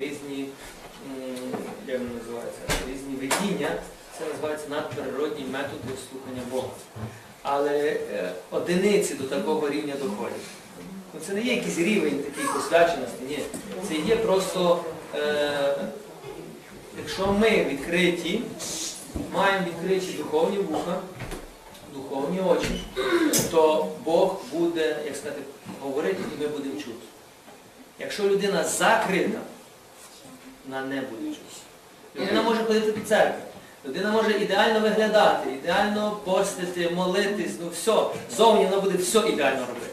різні, як вони називаються, різні видіння, це називається надприродні методи слухання Бога. Але е, одиниці до такого рівня доходять. Ну, Це не є якийсь рівень такий посвяченості, ні. Це є просто, е, якщо ми відкриті, маємо відкриті духовні вуха, духовні очі, то Бог буде, як сказати, говорити і ми будемо чути. Якщо людина закрита, вона не буде чути. Людина може ходити до церкви, людина може ідеально виглядати, ідеально постити, молитись, ну все, зовні вона буде все ідеально робити.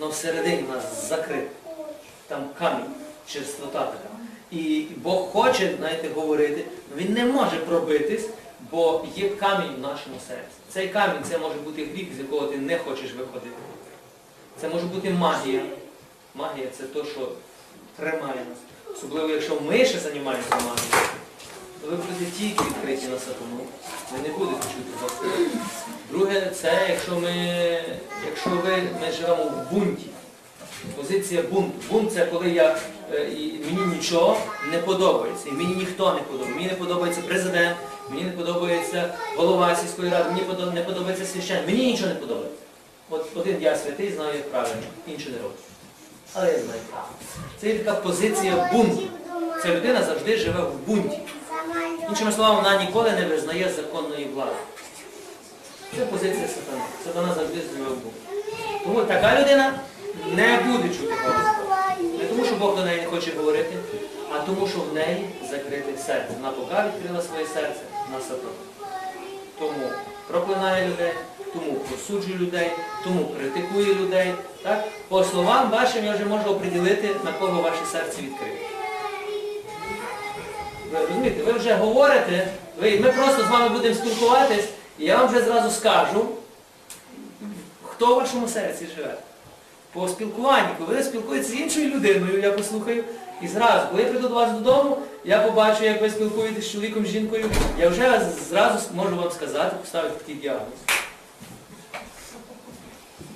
Але всередині вона закрита. Там камінь, черстота така. І Бог хоче, знаєте, говорити, але він не може пробитись, бо є камінь в нашому серці. Цей камінь це може бути гріх, з якого ти не хочеш виходити. Це може бути магія. Магія це те, що тримає нас. Особливо, якщо ми ще займаємося магією, то ви будете тільки відкриті на сатану. Ви не будете чути Господа. Друге, це якщо ми, якщо ви, ми живемо в бунті. Позиція бунту. Бунт це коли я, е, і мені нічого не подобається. І мені ніхто не подобається. Мені не подобається президент, мені не подобається голова сільської ради, мені не подобається священник. Мені нічого не подобається. От один я святий, знаю, як правильно, інші не роблять. Але я знаю. Це є така позиція бунту. Ця людина завжди живе в бунті. Іншими словами, вона ніколи не визнає законної влади. Це позиція сатани. Сатана завжди живе в бунті. Тому така людина не буде чути Бога. Не тому, що Бог до неї не хоче говорити, а тому, що в неї закрите серце. Вона поки відкрила своє серце на сатану. Тому проклинає людей, тому посуджує людей, тому критикує людей. Так? По словам вашим я вже можу оприділити, на кого ваше серце відкрите. Ви розумієте, ви вже говорите, ви, ми просто з вами будемо спілкуватись, і я вам вже зразу скажу, хто в вашому серці живе. По спілкуванню, коли ви спілкуєтеся з іншою людиною, я послухаю, і зразу, коли я прийду до вас додому, я побачу, як ви спілкуєтесь з чоловіком, з жінкою, я вже зразу можу вам сказати, поставити такий діагноз.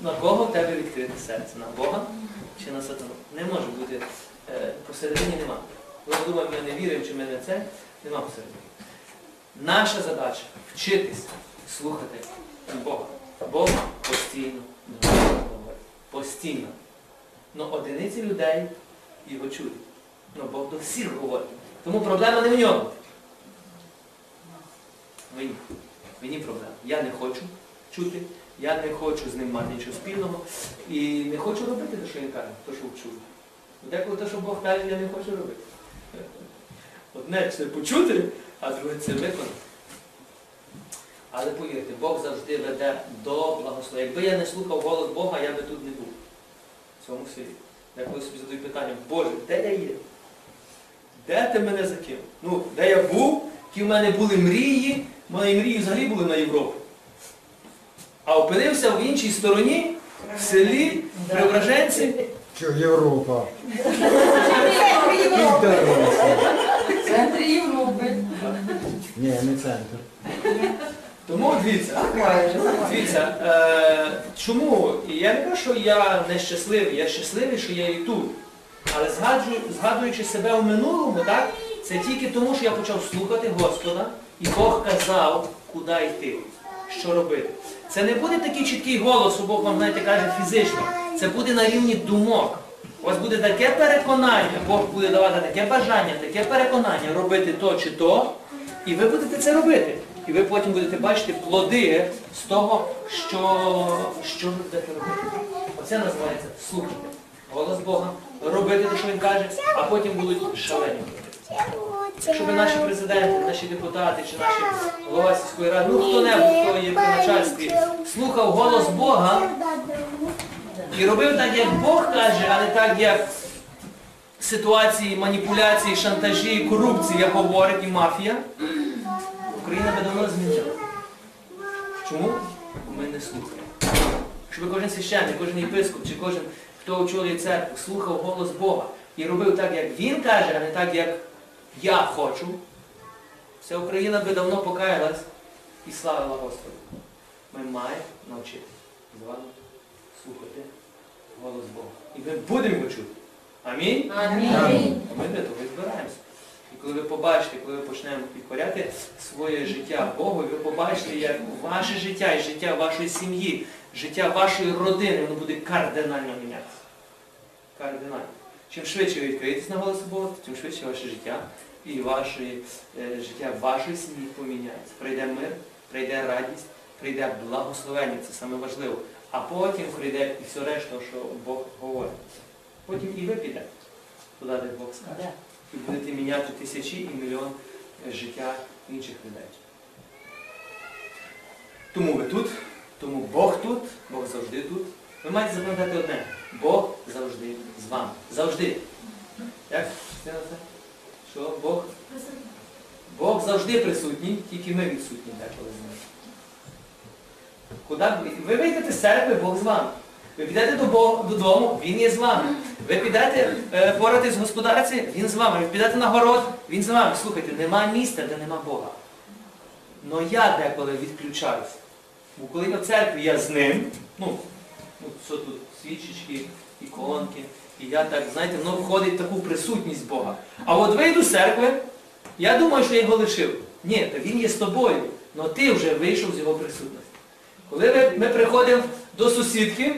На кого в тебе відкрите серце? На Бога чи на сатану? Не може бути. е, Посередині нема. Ви думаєте, ми не віримо, чи ми не це, нема посередині. Наша задача вчитись слухати Бога. Бога постійно говорить. Постійно. Ну одиниці людей його чують. Ну Бог до всіх говорить. Тому проблема не в ньому. Мені. Мені проблема. Я не хочу чути, я не хочу з ним мати нічого спільного і не хочу робити те, що він каже, те, що чую. Деколи те, що Бог каже, я не хочу робити. Одне це почути, а друге це виконати. Але повірте, Бог завжди веде до благословення. Якби я не слухав голос Бога, я би тут не був. В цьому селі. Я коли собі задаю питання, Боже, де я є? Де ти мене закинув? Ну, де я був, які в мене були мрії, мої мрії взагалі були на Європу. А опинився в іншій стороні, в селі, Преображенці. Що Європа? В центрі Європи. Ні, не центр. Тому дивіться, дивіться, е, чому? Я не кажу, що я нещасливий, я щасливий, що я і тут. Але згадуючи себе в минулому, так, це тільки тому, що я почав слухати Господа, і Бог казав, куди йти, що робити. Це не буде такий чіткий голос, що Бог вам, знаєте, каже фізично. Це буде на рівні думок. У вас буде таке переконання, Бог буде давати таке бажання, таке переконання робити то чи то, і ви будете це робити. І ви потім будете бачити плоди з того, що, що ви будете робити. Оце називається слухати. Голос Бога, робити те, що Він каже, а потім будуть шалені. Якщо наші президенти, наші депутати чи наші голова сільської ради, ну хто-небудь, хто є при начальстві, слухав голос Бога і робив так, як Бог каже, а не так, як ситуації, маніпуляції, шантажі, корупція говорить і мафія, Україна би давно змінила. Чому? Бо ми не слухаємо. Якщо кожен священник, кожен єпископ чи кожен, хто очолює церкву, слухав голос Бога і робив так, як Він каже, а не так, як я хочу, вся Україна би давно покаялась і славила Господа. Ми маємо навчитися з вами слухати голос Бога. І ми будемо його чути. Амінь. Амінь. Ми для того і збираємося. І коли ви побачите, коли ви почнемо підкоряти своє життя Богу, ви побачите, як ваше життя і життя вашої сім'ї, життя вашої родини, воно буде кардинально мінятися. Кардинально. Чим швидше ви відкриєтесь на голос Бога, тим швидше ваше життя і ваше е, життя вашої сім'ї поміняється. Прийде мир, прийде радість, прийде благословення, це саме важливо. А потім прийде і все решта, що Бог говорить. Потім і ви підете туди, де Бог скаже. І будете міняти тисячі і мільйон е, життя інших людей. Тому ви тут, тому Бог тут, Бог завжди тут. Ви маєте запам'ятати одне. Бог завжди з вами. Завжди. Як? Що? Бог? Бог завжди присутній, тільки ми відсутні деколи з ним. Куди ви- ви вийдете з церкви, Бог з вами. Ви підете до Бога, додому, Він є з вами. Ви підете е, поратись в господарці, Він з вами. Ви підете на город, Він з вами. Слухайте, нема місця, де нема Бога. Но я деколи відключаюся. Бо коли я в церкві, я з ним, ну, ну що тут, свічечки, іконки, і я так, знаєте, воно входить в таку присутність Бога. А от вийду з церкви, я думаю, що я його лишив. Ні, він є з тобою, але ти вже вийшов з його присутності. Коли ми, ми приходимо до сусідки,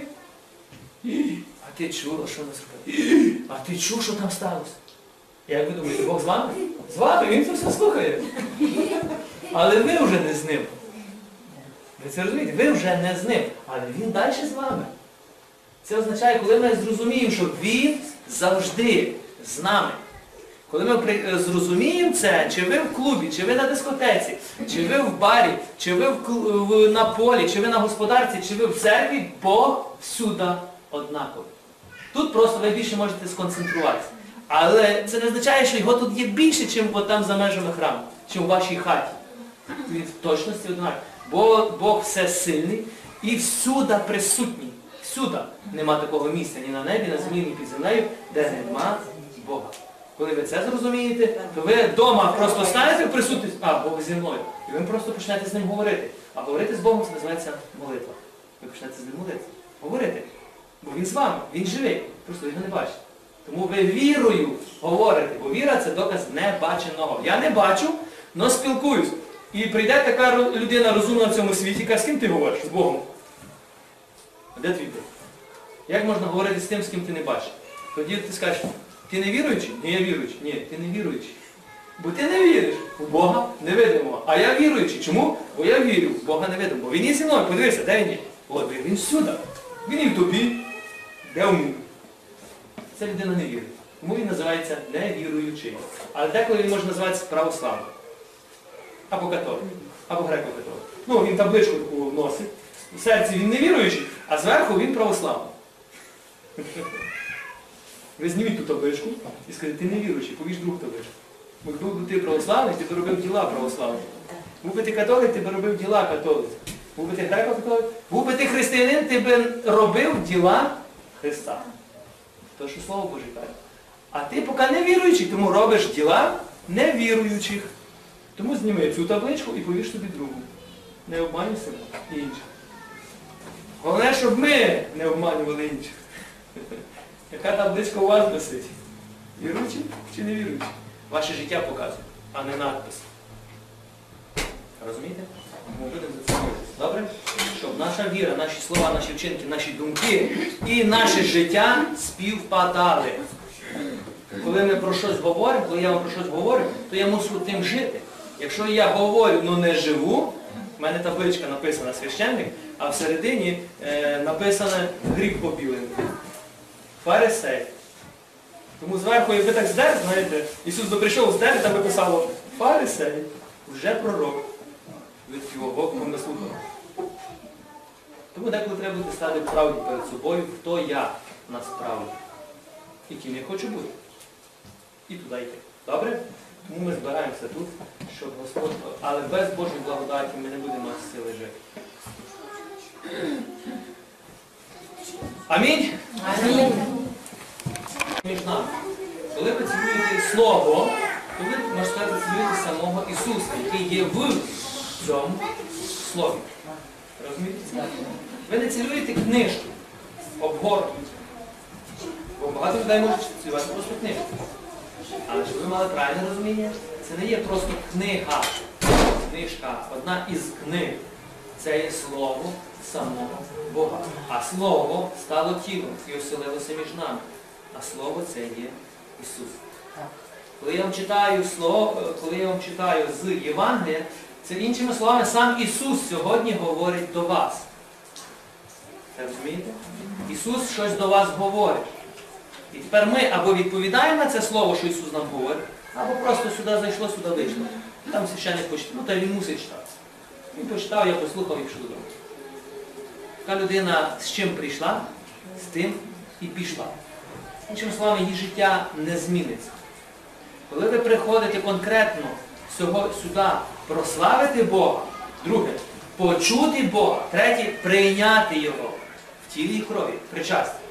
а ти чула, що вона зробила? А ти чув, що там сталося? Як ви думаєте, Бог з вами? З вами, він це все слухає. Але ви вже не з ним. Ви це розумієте? Ви вже не з ним, але він далі з вами. Це означає, коли ми зрозуміємо, що він завжди з нами. Коли ми е, зрозуміємо це, чи ви в клубі, чи ви на дискотеці, чи ви в барі, чи ви в, в- на полі, чи ви на господарці, чи ви в церкві, Бог всюди однаковий. Тут просто ви більше можете сконцентруватися. Але це не означає, що його тут є більше, ніж там за межами храму, чи в вашій хаті. Він в точності однаковий. Бо Бог все сильний і всюди присутній. Всюди нема такого місця ні на небі, на землі, ні під землею, де нема Бога. Коли ви це зрозумієте, то ви вдома просто станете присутність, а Бог зі мною. І ви просто почнете з ним говорити. А говорити з Богом це називається молитва. Ви почнете з ним молитися. Говорити. Бо він з вами, він живий. Просто його не бачите. Тому ви вірою говорите, бо віра це доказ небаченого. Я не бачу, але спілкуюсь. І прийде така людина розумна в цьому світі, каже, з ким ти говориш? З Богом. А де твій Бог? Як можна говорити з тим, з ким ти не бачиш? Тоді ти скажеш, ти не віруючий? Ні, я віруючий. Ні, ти не віруючий. Бо ти не віриш в Бога невидимого. А я віруючий. Чому? Бо я вірю в Бога невидимого. Він є зі мною, подивися, де він є? Він, він всюди. Він і в тобі, де в мені. Ця людина не вірить. Тому він називається невіруючий. Але деколи він може називатися православним. Або католик, або греко-католик. Ну, він табличку таку носить. В серці він не віруючий, а зверху він православний. Ви зніміть ту табличку і скажете, ти не віруючий, повіж другу табличку. Бо був би ти православний, ти б робив діла православні. Був би ти католик, ти б робив діла католик. Був би ти греко-католик, був би ти християнин, ти б робив діла Христа. То, що Слово Боже каже. А ти поки не віруючий, тому робиш діла невіруючих. Тому зніми цю табличку і повіж собі другу. Не обманюй себе і інших. Головне, щоб ми не обманювали інших. Яка табличка у вас висить? Віруючі чи не віруючі? Ваше життя показує, а не надпис. Розумієте? Ми будемо за це молитися. Добре? Щоб наша віра, наші слова, наші вчинки, наші думки і наше життя співпадали. Коли ми про щось говоримо, коли я вам про щось говорю, то я мушу тим жити. Якщо я говорю, але не живу, в мене табличка написана священник, а всередині е, написано гріх побілений. Фарисей. Тому зверху, якби так здер, знаєте, Ісус би прийшов здер, там би писало Фарисей, вже пророк. Від його Богом не слухав. Тому деколи треба буде стати правді перед собою, хто я насправді. І ким я хочу бути. І туди йти. Добре? Тому ми збираємося тут, щоб Господь, але без Божої благодаті ми не будемо мати сили жити. Амінь. Амінь. Між нами. Коли ви цілуєте Слово, то ви, можна сказати, самого Ісуса, який є в цьому Слові. Розумієте? Ви не цілуєте книжку, обгортку. Бо багато людей можуть співати просто книгу. Але щоб ви мали правильне розуміння, це не є просто книга, книжка, одна із книг. Це є слово самого Бога. А слово стало тілом і оселилося між нами. А слово це є Ісус. Коли я вам читаю слово, коли я вам читаю з Євангелія, це іншими словами сам Ісус сьогодні говорить до вас. Ви розумієте? Ісус щось до вас говорить. І тепер ми або відповідаємо на це слово, що Ісус нам говорить, або просто сюди зайшло, сюди вийшло. Там священник почитав. Ну, та він мусить читати. Він почитав, я послухав і пішов додому. Така людина з чим прийшла, з тим і пішла. Іншими словами, її життя не зміниться. Коли ви приходите конкретно сюди прославити Бога, друге, почути Бога, третє, прийняти Його в тілі і крові, причастя.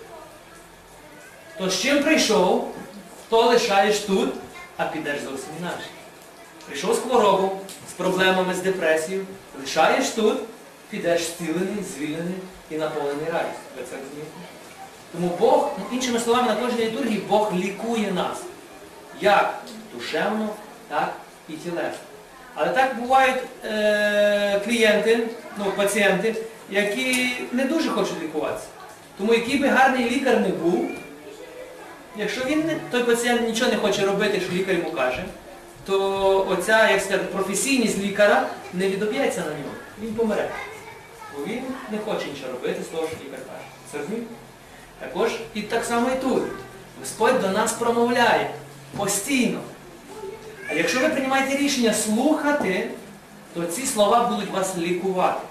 То з чим прийшов, то лишаєш тут, а підеш зовсім інакше. Прийшов з хворобою, з проблемами, з депресією, лишаєш тут, підеш зцілений, звільнений і наповнений радістю. Ви це розумієте? Тому Бог, іншими словами, на кожній літургії Бог лікує нас. Як душевно, так і тілесно. Але так бувають е- клієнти, ну, пацієнти, які не дуже хочуть лікуватися. Тому який би гарний лікар не був, якщо він той пацієнт нічого не хоче робити, що лікар йому каже, то оця, як сказати, професійність лікаря не відоб'ється на нього. Він помре. Бо він не хоче нічого робити з того, що лікар каже. Це розумієте? Також і так само і тут. Господь до нас промовляє постійно. А якщо ви приймаєте рішення слухати, то ці слова будуть вас лікувати.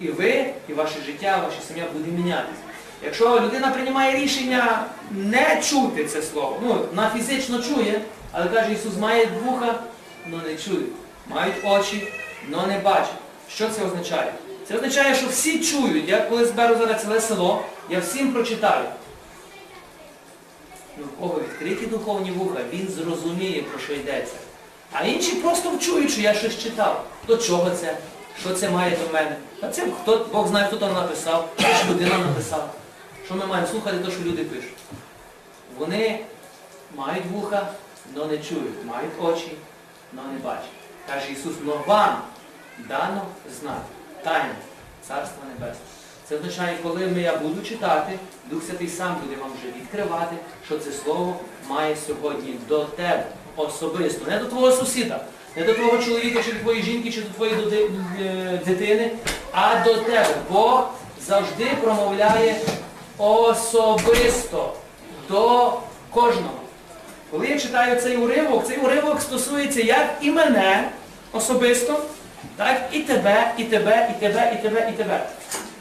І ви, і ваше життя, ваша сім'я буде мінятися. Якщо людина приймає рішення не чути це слово, ну, вона фізично чує, але каже, Ісус має вуха, але не чує. Мають очі, але не бачать. Що це означає? Це означає, що всі чують. Я коли зберу зараз ціле село, я всім прочитаю. Ну, в кого відкриті духовні вуха, він зрозуміє, про що йдеться. А інші просто вчують, що я щось читав. До чого це? Що це має до мене? А це хто, Бог знає, хто там написав, що людина написала. Що ми маємо слухати, те, що люди пишуть. Вони мають вуха, але не чують, мають очі, але не бачать. Каже Ісус, но вам дано знати. Тайну Царства Небесного. Це означає, коли ми, я буду читати, Дух Святий сам буде вам вже відкривати, що це слово має сьогодні до тебе особисто. Не до твого сусіда, не до твого чоловіка, чи до твоєї жінки, чи до твоєї е, дитини, а до тебе. Бог завжди промовляє особисто до кожного. Коли я читаю цей уривок, цей уривок стосується як і мене особисто, так і тебе, і тебе, і тебе, і тебе, і тебе.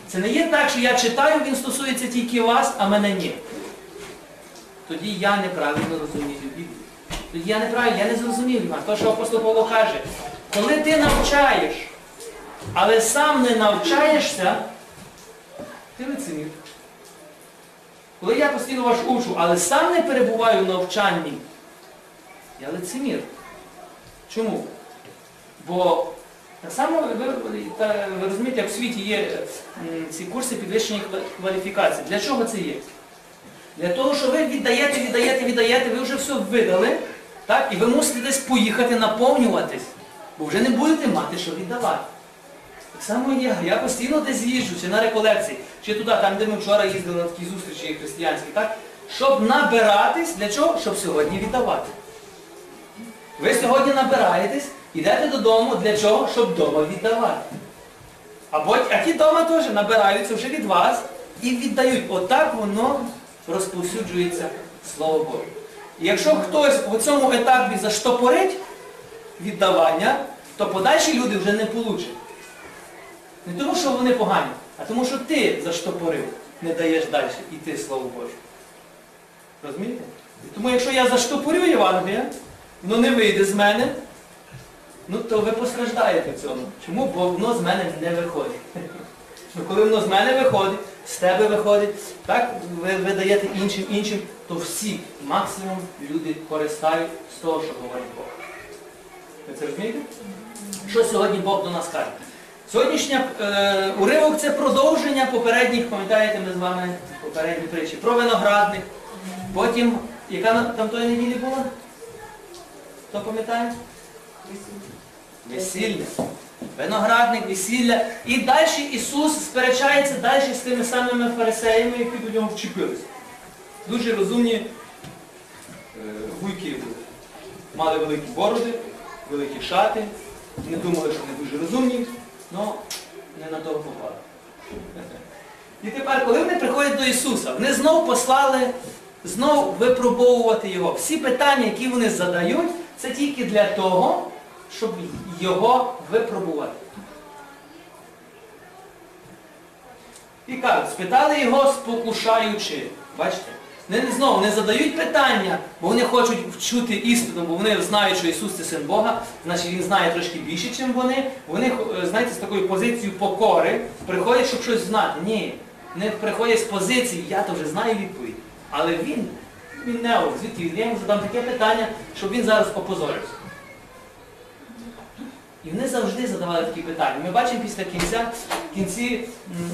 Це не є так, що я читаю, він стосується тільки вас, а мене ні. Тоді я неправильно розумію Біблію. Тоді я неправильно, я не зрозумів Іван. То, що апостол Павло каже, коли ти навчаєш, але сам не навчаєшся, ти лицемір. Коли я постійно вас учу, але сам не перебуваю в навчанні, я лицемір. Чому? Бо так само ви, та- ви розумієте, як в світі є ці курси підвищення ква- кваліфікації. Для чого це є? Для того, що ви віддаєте, віддаєте, віддаєте, ви вже все видали, так? і ви мусите десь поїхати наповнюватись, бо вже не будете мати що віддавати. Так само я. Я постійно десь їжджу, чи на реколекції, чи туди, там, де ми вчора їздили на такі зустрічі християнські, так? щоб набиратись, для чого? Щоб сьогодні віддавати. Ви сьогодні набираєтесь, йдете додому, для чого? Щоб вдома віддавати. Або, а ті вдома теж набираються вже від вас і віддають. Отак воно розповсюджується Слово Боже. І якщо хтось в цьому етапі заштопорить віддавання, то подальші люди вже не получать. Не тому, що вони погані, а тому, що ти заштопорив, не даєш далі іти Слово Боже. Розумієте? Тому якщо я заштопорю Євангелія, воно не вийде з мене, ну то ви постраждаєте в цьому. Чому? Бо воно з мене не виходить. Ну, коли воно з мене виходить, з тебе виходить, так, ви, ви даєте іншим, іншим, то всі, максимум люди користають з того, що говорить Бог. Ви це розумієте? Що сьогодні Бог до нас каже? Сьогоднішня е, уривок це продовження попередніх, пам'ятаєте, ми з вами попередні притчі про виноградник, Потім, яка на- там тої неділі була? Хто пам'ятає? Весілля. Виноградник, весілля. І далі Ісус сперечається далі з тими самими фарисеями, які до нього вчепилися. Дуже розумні е, вуйки були. Мали великі бороди, великі шати. Не думали, що вони дуже розумні, але не на того попали. І тепер, коли вони приходять до Ісуса, вони знов послали знов випробовувати Його. Всі питання, які вони задають, це тільки для того, щоб Його випробувати. І кажуть, спитали його спокушаючи. Бачите? Вони знову не задають питання, бо вони хочуть вчути істину, бо вони знають, що Ісус це син Бога, значить Він знає трошки більше, ніж вони. Вони, е, знаєте, з такою позицією покори приходять, щоб щось знати. Ні. Вони приходять з позиції, я то вже знаю відповідь. Але він, він не звідки? Я йому задам таке питання, щоб він зараз опозорився. І вони завжди задавали такі питання. Ми бачимо після кінця, кінці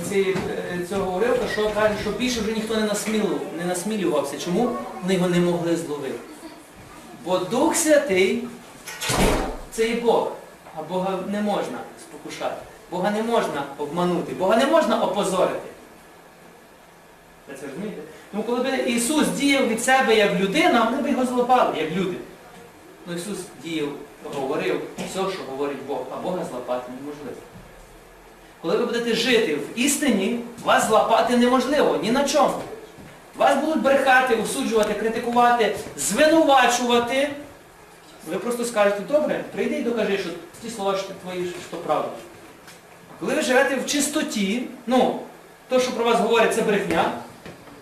цієї, е, цього уривка, що каже, що більше вже ніхто не, насмілив, не насмілювався. Чому? Вони його не могли зловити. Бо Дух Святий це і Бог, а Бога не можна спокушати. Бога не можна обманути, Бога не можна опозорити. Ви це розумієте? Тому коли б Ісус діяв від себе як людина, вони б його злопали, як люди. Ну Ісус діяв, говорив все, що говорить Бог, а Бога злапати неможливо. Коли ви будете жити в істині, вас злапати неможливо ні на чому. Вас будуть брехати, осуджувати, критикувати, звинувачувати. Ви просто скажете, добре, прийди і докажи, що ті слова що твої, що правда. Коли ви живете в чистоті, ну, то, що про вас говорять, це брехня,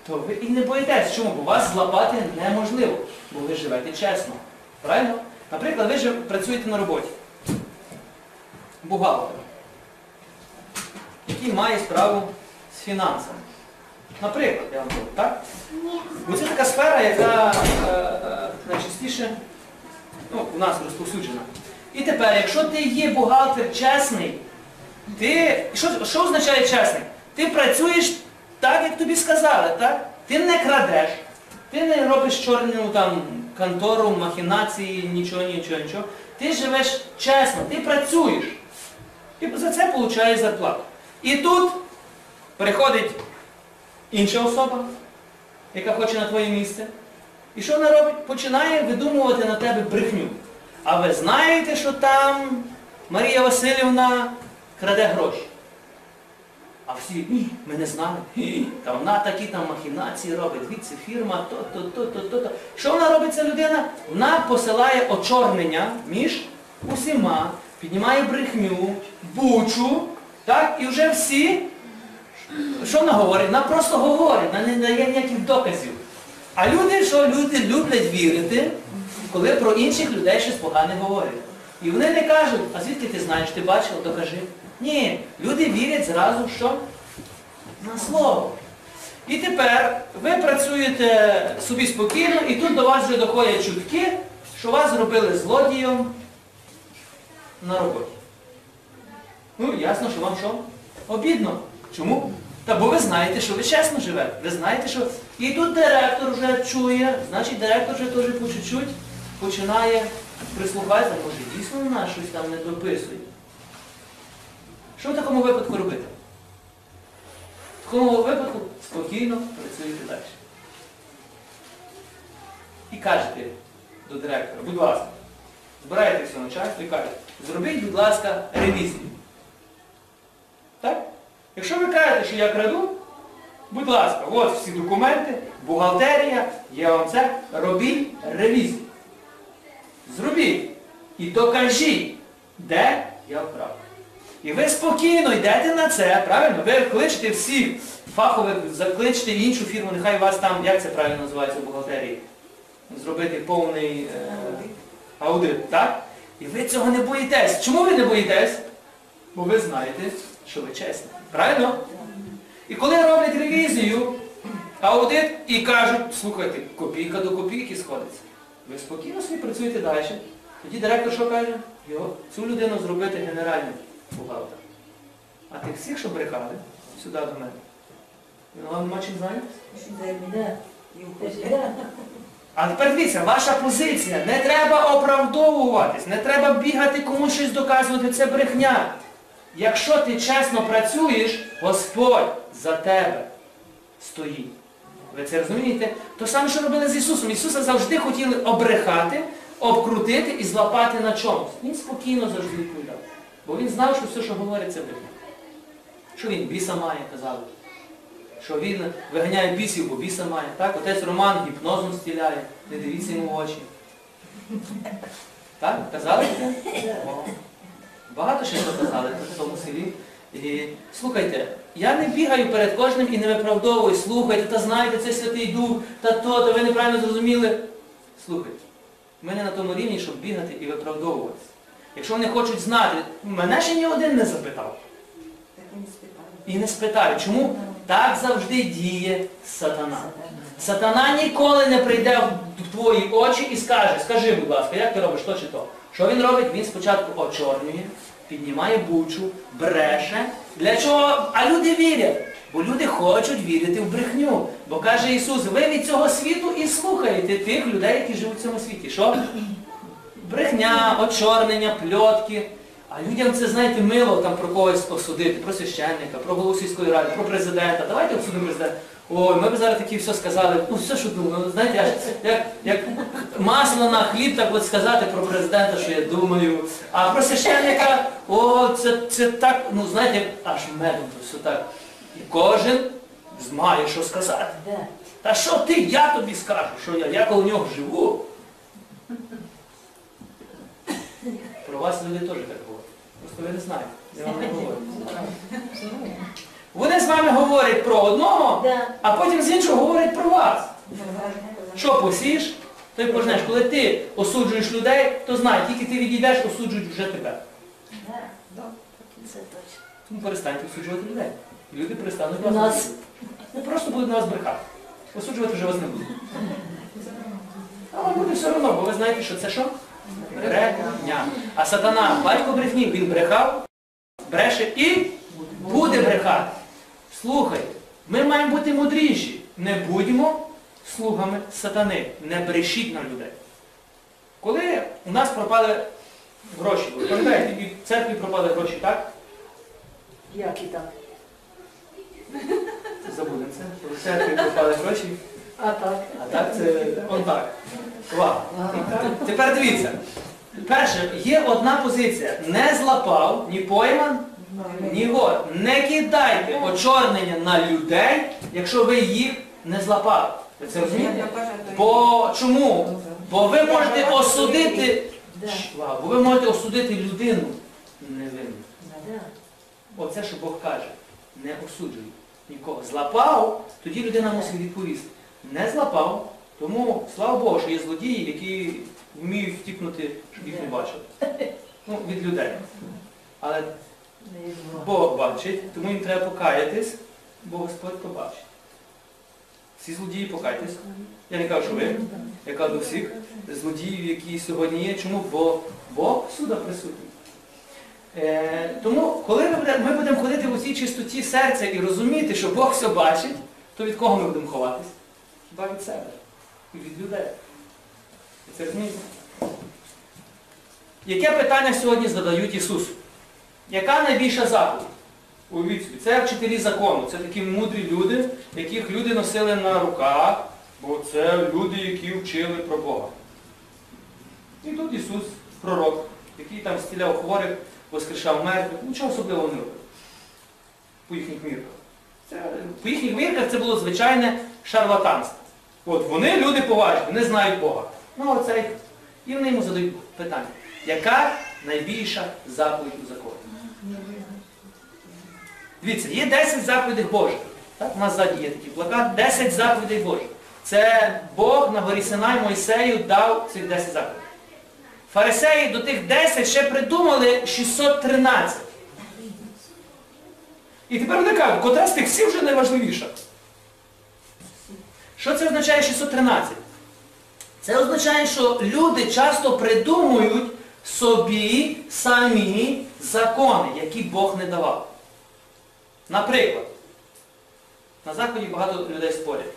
то ви і не боїтесь. Чому? Бо вас злапати неможливо, бо ви живете чесно. Правильно? Наприклад, ви ж працюєте на роботі. Бухгалтер, який має справу з фінансами. Наприклад, я вам кажу, так? Бо це така сфера, яка е, е, найчастіше ну, у нас розповсюджена. І тепер, якщо ти є бухгалтер чесний, ти. Що, що означає чесний? Ти працюєш так, як тобі сказали, так? Ти не крадеш, ти не робиш чорну там контору, махінації, нічого, нічого, нічого. Ти живеш чесно, ти працюєш. І за це получаєш зарплату. І тут приходить інша особа, яка хоче на твоє місце. І що вона робить? Починає видумувати на тебе брехню. А ви знаєте, що там Марія Васильівна краде гроші. А всі, ми не знали. Та вона такі там махінації робить, звідси фірма, то, то, то, то, то, то. Що вона робить ця людина? Вона посилає очорнення між усіма, піднімає брехню, бучу, так, і вже всі, що вона говорить? Вона просто говорить, вона не дає ніяких доказів. А люди, що люди люблять вірити, коли про інших людей щось погане говорять. І вони не кажуть, а звідки ти знаєш, ти бачив, докажи. Ні, люди вірять зразу, що на слово. І тепер ви працюєте собі спокійно, і тут до вас вже доходять чутки, що вас зробили злодієм на роботі. Ну, ясно, що вам що? Обідно. Чому? Та бо ви знаєте, що ви чесно живете. Ви знаєте, що... І тут директор вже чує, значить директор вже теж по чуть-чуть починає прислухатися, може дійсно вона щось там не дописує. Що в такому випадку робити? В такому випадку спокійно працюєте далі. І кажете до директора, будь ласка, збираєте все начальство і кажете, зробіть, будь ласка, ревізію. Так? Якщо ви кажете, що я краду, будь ласка, от всі документи, бухгалтерія, я вам це, робіть ревізію. Зробіть. І докажіть, де я вправ. І ви спокійно йдете на це, правильно? Ви кличете всіх фахових, закличте іншу фірму, нехай вас там, як це правильно називається в бухгалтерії, зробити повний е, аудит, так? І ви цього не боїтесь. Чому ви не боїтесь? Бо ви знаєте, що ви чесні. Правильно? І коли роблять ревізію, аудит і кажуть, слухайте, копійка до копійки сходиться. Ви спокійно собі працюєте далі. Тоді директор що каже? Його, цю людину зробити генеральним бухгалтером. А тих всіх, що брехали, сюди до мене. Він вам нема чим зайнятися? А тепер дивіться, ваша позиція. Не треба оправдовуватись, не треба бігати комусь щось доказувати, це брехня. Якщо ти чесно працюєш, Господь за тебе стоїть. Ви це розумієте? То саме, що робили з Ісусом. Ісуса завжди хотіли обрехати, обкрутити і злапати на чомусь. Він спокійно завжди відповідав. Бо він знав, що все, що говорить, це брехня. Що він біса має, казали. Що він виганяє бісів, бо біса має. Так? Отець Роман гіпнозом стіляє, не дивіться йому в очі. Так? Казали? О. Багато ще казали в тому селі. І слухайте, я не бігаю перед кожним і не виправдовую. Слухайте, та знаєте, це Святий Дух, та то, та ви неправильно зрозуміли. Слухайте, ми не на тому рівні, щоб бігати і виправдовуватися. Якщо вони хочуть знати, мене ще ні один не запитав. І не спитаю, чому так завжди діє сатана. Сатана ніколи не прийде в твої очі і скаже, скажи, будь ласка, як ти робиш то чи то? Що він робить? Він спочатку очорнює, піднімає бучу, бреше. Для чого? А люди вірять. Бо люди хочуть вірити в брехню. Бо каже Ісус, ви від цього світу і слухаєте тих людей, які живуть в цьому світі. Що? Брехня, очорнення, пльотки. А людям це, знаєте, мило там про когось осудити, про священника, про голову сільської ради, про президента. Давайте обсудимо президента. Ой, ми б зараз такі все сказали. Ну все, що думаю. Знаєте, аж як, як масло на хліб, так от сказати про президента, що я думаю. А про священника, о, це, це так, ну знаєте, аж медом то все так. І кожен має що сказати. Та що ти, я тобі скажу, що я, я коло нього живу. Про вас люди теж так говорять. Просто ви не знаєте. Я вам не говорю. Вони з вами говорять про одного, а потім з іншого говорять про вас. Що посієш, то й пожнеш. Коли ти осуджуєш людей, то знай, тільки ти відійдеш, осуджують вже тебе. Тому перестаньте осуджувати людей. І люди перестануть вас Нас. осуджувати. Вони просто будуть на вас брехати. Осуджувати вже вас не будуть. А вам буде все одно, бо ви знаєте, що це що? Брехня. А сатана, батько брехні, він брехав, бреше і буде брехати. Слухайте, ми маємо бути мудріші. Не будьмо слугами сатани. Не брешіть на людей. Коли у нас пропали гроші, ви пам'ятаєте, і в церкві пропали гроші, так? Як і так? Забудемо це. В церкві пропали гроші, А так. а так це он Вау. Тепер дивіться. Перше, є одна позиція. Не злапав, ні пойман, ні год. Не кидайте очорнення на людей, якщо ви їх не злапали. Ви це розумієте? Бо чому? Бо ви можете осудити. Бо ви можете осудити людину невинну. Оце, що Бог каже, не осуджуй нікого. Злапав, тоді людина мусить відповісти. Не злапав, тому слава Богу, що є злодії, які вміють втікнути, щоб їх не бачили. Ну, від людей. Але Бог бачить, тому їм треба покаятись, бо Господь побачить. Всі злодії покайтесь. Я не кажу, що ви, я кажу до всіх злодіїв, які сьогодні є. Чому? Бо Бог сюди присутній. Е, тому, коли ми будемо, ми будемо ходити в усій чистоті серця і розуміти, що Бог все бачить, то від кого ми будемо ховатись? Хіба від себе від людей. Це розумієте? Яке питання сьогодні задають Ісусу? Яка найбільша заповідь? Це вчителі закону, це такі мудрі люди, яких люди носили на руках, бо це люди, які вчили про Бога. І тут Ісус, пророк, який там стіляв хворих, воскрешав мертвих, нічого особливого не робив. По їхніх мірках. Це, по їхніх мірках це було звичайне шарлатанство. От вони люди поважні, вони знають Бога. Ну оцей. І вони йому задають питання. Яка найбільша заповідь у законі? Дивіться, є 10 заповідей Божих. Так? У нас ззаді є такий плакат. 10 заповідей Божих. Це Бог на горі Синай Мойсею дав цих 10 заповідей. Фарисеї до тих 10 ще придумали 613. І тепер вони кажуть, котра з тих всіх вже найважливіша. Що це означає 613? Це означає, що люди часто придумують собі самі закони, які Бог не давав. Наприклад, на Заході багато людей спорять.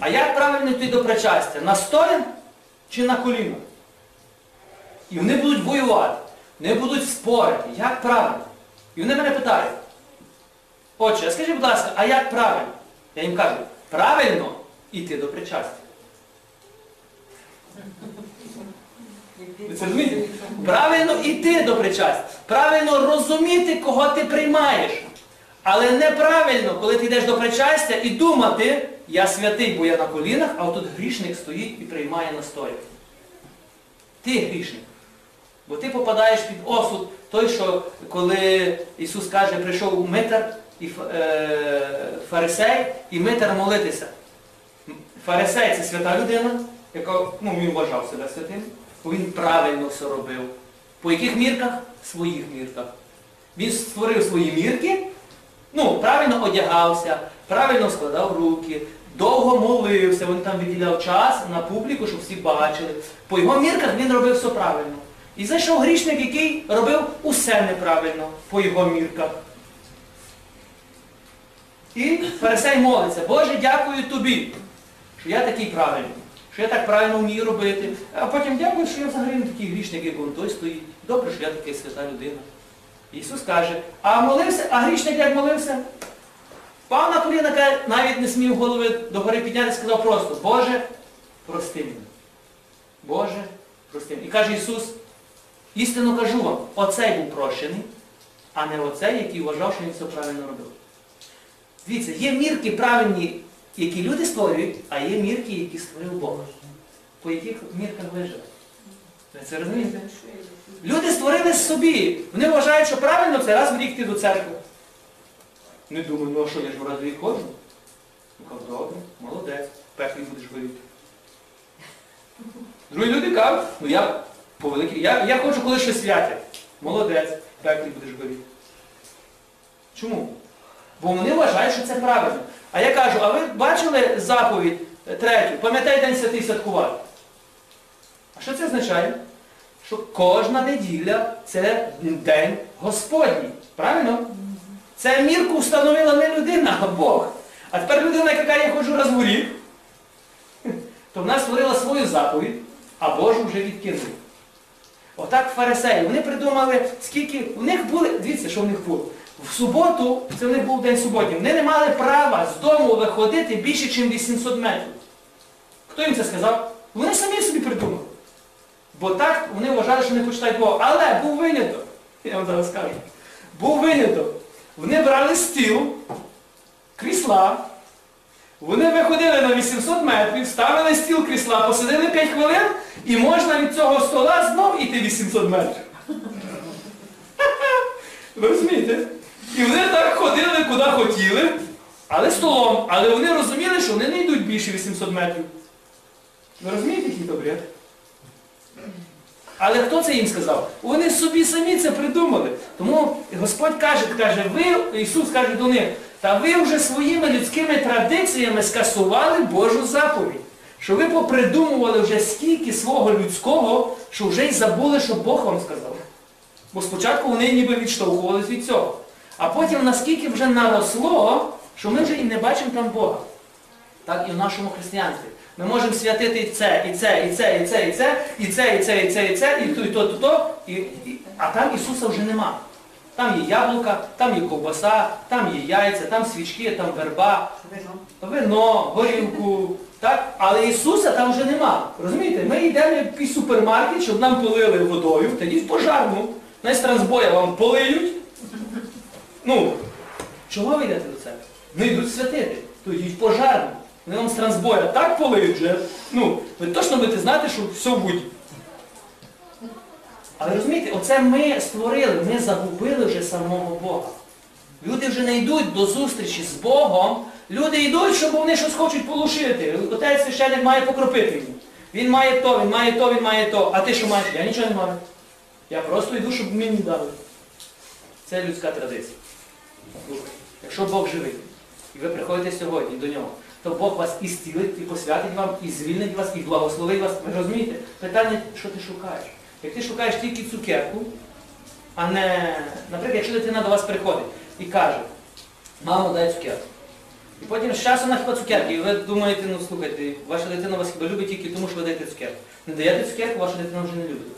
а як правильно йти до причастя? На стоян чи на колінах? І вони будуть воювати, вони будуть спорити, як правильно. І вони мене питають, отче, а скажіть, будь ласка, а як правильно? Я їм кажу, правильно йти до причастя. Ви це? Правильно йти до причастя. Правильно розуміти, кого ти приймаєш. Але неправильно, коли ти йдеш до причастя і думати, я святий, бо я на колінах, а отут грішник стоїть і приймає настояк. Ти грішник. Бо ти попадаєш під осуд той, що коли Ісус каже, прийшов митар і е, фарисей, і митар молитися. Фарисей це свята людина, яка ну, він вважав себе святим, бо він правильно все робив. По яких мірках? Своїх мірках. Він створив свої мірки, ну, правильно одягався, правильно складав руки, довго молився, він там виділяв час на публіку, щоб всі бачили. По його мірках він робив все правильно. І зайшов грішник, який робив усе неправильно по його мірках. І фарисей молиться, Боже, дякую тобі, що я такий правильний, що я так правильно вмію робити. А потім дякую, що я взагалі не такий грішник, як вон той стоїть. Добре, що я така свята людина. Ісус каже, а молився, а грішник як молився? Пав на навіть не смів голови догори підняти, сказав просто, Боже, прости мене. Боже, прости мене. І каже Ісус, істинно кажу вам, оцей був прощений, а не оцей, який вважав, що він все правильно робив. Дивіться, є мірки правильні, які люди створюють, а є мірки, які створив Бог. По яких мірках ви живете? Ви це розумієте? Люди створили собі. Вони вважають, що правильно це раз в рік йти до церкви. Не думаю, ну а що, я ж в раз в ходжу. Ну, кажу, добре, молодець, в будеш горіти. Другі люди кажуть, ну я по великій, я, я хочу, коли щось святе. Молодець, пеклі будеш горіти. Чому? Бо вони вважають, що це правильно. А я кажу, а ви бачили заповідь е, третю? Пам'ятаєте День святий святкувати? А що це означає? Що кожна неділя це день Господній. Правильно? Це мірку встановила не людина, а Бог. А тепер людина, яка я ходжу раз в рік, то вона створила свою заповідь, а Божу вже відкинули. Отак фарисеї. Вони придумали, скільки. У них були, дивіться, що в них було. В суботу, це в них був день суботній, вони не мали права з дому виходити більше, ніж 800 метрів. Хто їм це сказав? Вони самі собі придумали. Бо так вони вважали, що не почитають Бога. Але був виняток. Я вам зараз скажу. Був виняток. Вони брали стіл, крісла, вони виходили на 800 метрів, ставили стіл крісла, посидили 5 хвилин і можна від цього стола знов іти 800 метрів. Ви розумієте? І вони так ходили, куди хотіли, але столом. Але вони розуміли, що вони не йдуть більше 800 метрів. Ви розумієте, який то? Але хто це їм сказав? Вони собі самі це придумали. Тому Господь каже, каже, ви, Ісус каже до них, та ви вже своїми людськими традиціями скасували Божу заповідь. Що ви попридумували вже скільки свого людського, що вже й забули, що Бог вам сказав. Бо спочатку вони ніби відштовхувалися від цього. А потім наскільки вже наросло, що ми вже і не бачимо там Бога. Так і в нашому християнстві. Ми можемо святити і це, і це, і це, і це, і це, і це, і це, і це, і це, і то, і то, і то, і, а там Ісуса вже нема. Там є яблука, там є ковбаса, там є яйця, там свічки, там верба, вино, горілку. Так? Але Ісуса там вже нема. Розумієте? Ми йдемо в якийсь супермаркет, щоб нам полили водою, тоді в пожарну. Знаєш, трансбоя вам полиють. Ну, чого ви йдете до церкви? Не йдуть святити, то йдіть в пожарну. Вони вам з трансбоя так полиють вже. Ну, ви точно будете знати, що все буде. Але розумієте, оце ми створили, ми загубили вже самого Бога. Люди вже не йдуть до зустрічі з Богом. Люди йдуть, щоб вони щось хочуть полушити. Отець священник має покропити йому. Він має то, він має то, він має то. А ти що маєш? Я нічого не маю. Я просто йду, щоб мені дали. Це людська традиція. Якщо Бог живий, і ви приходите сьогодні до нього, то Бог вас і зцілить, і посвятить вам, і звільнить вас, і благословить вас. Ви розумієте? Питання, що ти шукаєш? Як ти шукаєш тільки цукерку, а не, наприклад, якщо дитина до вас приходить і каже, мамо, дай цукерку. І потім з часом вона хіба цукерки. І ви думаєте, ну слухайте, ваша дитина вас хіба любить тільки тому, що ви даєте цукерку. Не даєте цукерку, ваша дитина вже не любить.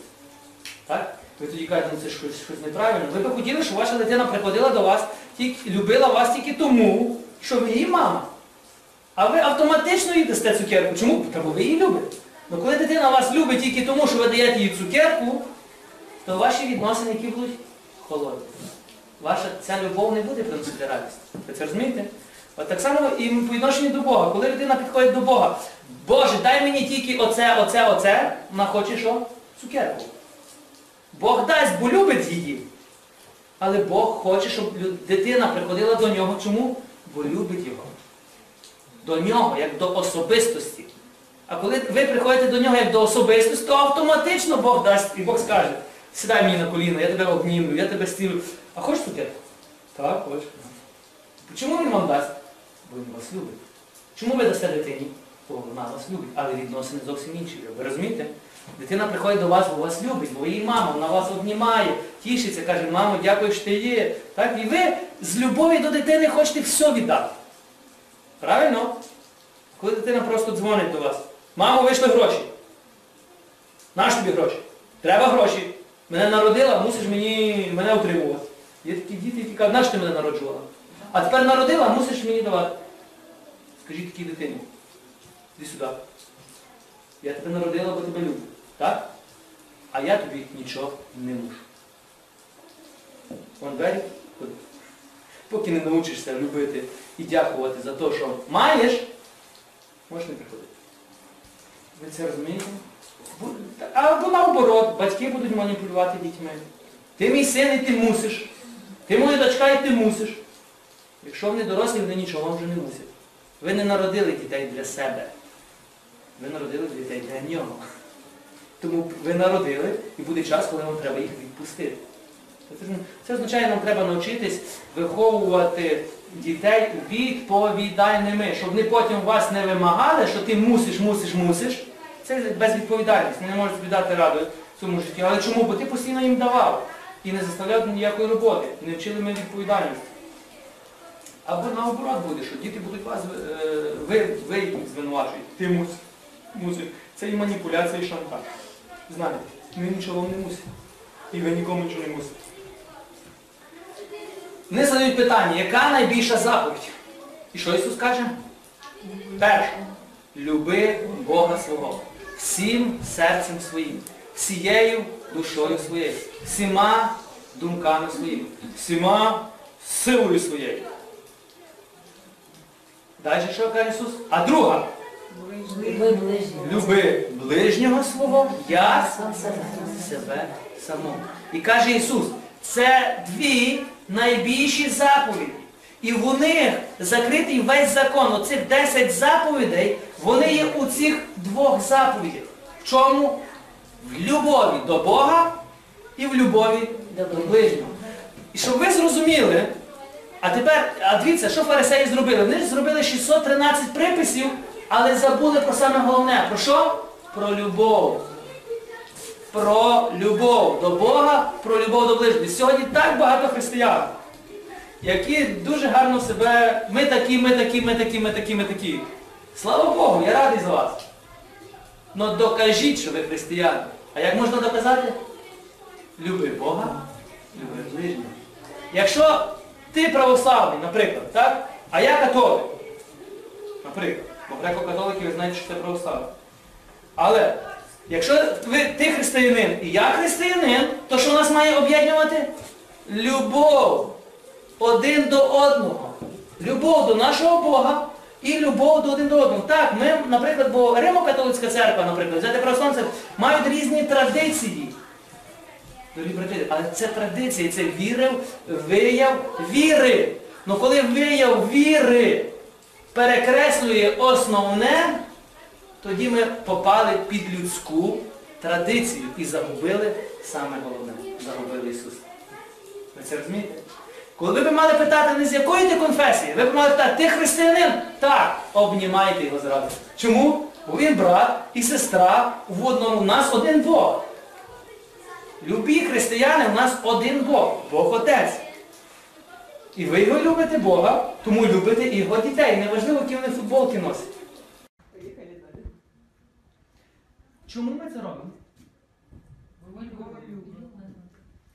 Так? Ви тоді кажете, це щось, щось неправильно. Ви би хотіли, щоб ваша дитина приходила до вас, тільки, любила вас тільки тому, що ви її мама. А ви автоматично їй дасте цукерку. Чому? Тому ви її любите. Ну коли дитина вас любить тільки тому, що ви даєте їй цукерку, то ваші відносини, які будуть холодні. Ваша ця любов не буде приносити радість. Ви це розумієте? От так само і по відношенню до Бога. Коли людина підходить до Бога, Боже, дай мені тільки оце, оце, оце, вона хоче що? Цукерку. Бог дасть, бо любить її. Але Бог хоче, щоб дитина приходила до нього. Чому? Бо любить його. До нього, як до особистості. А коли ви приходите до нього як до особистості, то автоматично Бог дасть, і Бог скаже, сідай мені на коліна, я тебе обнімлю, я тебе стілю. А хочеш цукерку? Так, хочу. Чому він вам дасть? Бо він вас любить. Чому ви дасте дитині? Бо вона вас любить, але відносини зовсім інші. Ви розумієте? Дитина приходить до вас, бо вас любить, бо її мама, вона вас обнімає, тішиться, каже, мамо, дякую, що ти є. Так? І ви з любові до дитини хочете все віддати. Правильно? Коли дитина просто дзвонить до вас. Мамо, вийшли гроші. Наш тобі гроші? Треба гроші. Мене народила, мусиш мені мене утримувати. Є такі діти, які кажуть, наш ти мене народжувала? А тепер народила, мусиш мені давати. Скажіть такій дитині. Іди сюди. Я тебе народила, бо тебе люблю. Так? А я тобі нічого не мушу. Вон двері. Поки не навчишся любити і дякувати за те, що маєш, можеш не приходити. Ви це розумієте? Або наоборот, батьки будуть маніпулювати дітьми. Ти мій син і ти мусиш. Ти моя дочка і ти мусиш. Якщо вони дорослі, вони нічого вже не мусять. Ви не народили дітей для себе. Ви народили дітей для нього. Тому ви народили і буде час, коли вам треба їх відпустити. Це, означає, нам треба навчитись виховувати дітей відповідальними, щоб вони потім вас не вимагали, що ти мусиш, мусиш, мусиш. Це безвідповідальність. Вони не можуть собі дати раду в цьому житті. Але чому? Бо ти постійно їм давав і не заставляв ніякої роботи, не вчили ми відповідальності. Або наоборот буде, що діти будуть вас, е, ви, ви їх звинувачуєте. Ти мусиш. Це і маніпуляція, і шантаж. Знаєте, ми нічого не мусимо. І ви нікому нічого не мусите. Вони задають питання, яка найбільша заповідь? І що Ісус каже? Перше. Люби Бога свого. Всім серцем своїм, всією душою своєю, всіма думками своїми, всіма силою своєю. Далі що каже Ісус? А друга. Ви ближні. Люби ближнього свого, як себе. самого. І каже Ісус, це дві найбільші заповіді. І в них закритий весь закон. Оцих 10 заповідей, вони є у цих двох заповідях. В чому? В любові до Бога і в любові до ближнього. І щоб ви зрозуміли, а тепер, а дивіться, що фарисеї зробили? Вони зробили 613 приписів, але забули про саме головне. Про що? Про любов. Про любов до Бога, про любов до ближнього. Сьогодні так багато християн, які дуже гарно себе, ми такі, ми такі, ми такі, ми такі, ми такі. Слава Богу, я радий за вас. Но докажіть, що ви християни. А як можна доказати? Люби Бога, люби ближнього. Якщо ти православний, наприклад, так? а я католик, наприклад, бо греко-католики ви знаєте, що це православний. Але якщо ви, ти християнин і я християнин, то що нас має об'єднувати? Любов один до одного. Любов до нашого Бога і любов до один до одного. Так, ми, наприклад, бо Римо-католицька церква, наприклад, взяти православців, мають різні традиції. Дорогі але це традиція, це вірив, вияв віри. Ну коли вияв віри перекреслює основне, тоді ми попали під людську традицію і загубили саме головне. Загубили Ісуса. Ви це розумієте? Коли ви мали питати не з якої ти конфесії, ви б мали питати, ти християнин? Так, обнімайте його зразу. Чому? Бо він брат і сестра в одному, у нас один Бог. Любі християни, у нас один Бог, Бог Отець. І ви його любите Бога, тому любите і його дітей. Неважливо, які вони футболки носять. Чому ми це робимо?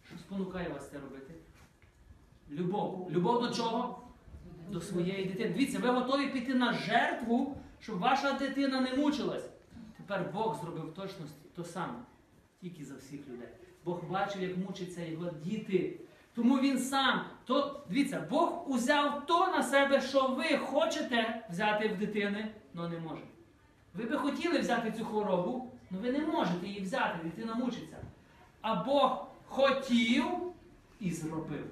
Що спонукає вас це робити? Любов. Любов до чого? До своєї дитини. Дивіться, ви готові піти на жертву, щоб ваша дитина не мучилась. Тепер Бог зробив в точності то саме, тільки за всіх людей. Бог бачив, як мучаться його діти. Тому він сам, то дивіться, Бог узяв то на себе, що ви хочете взяти в дитини, але не можете. Ви би хотіли взяти цю хворобу, але ви не можете її взяти, дитина мучиться. А Бог хотів і зробив.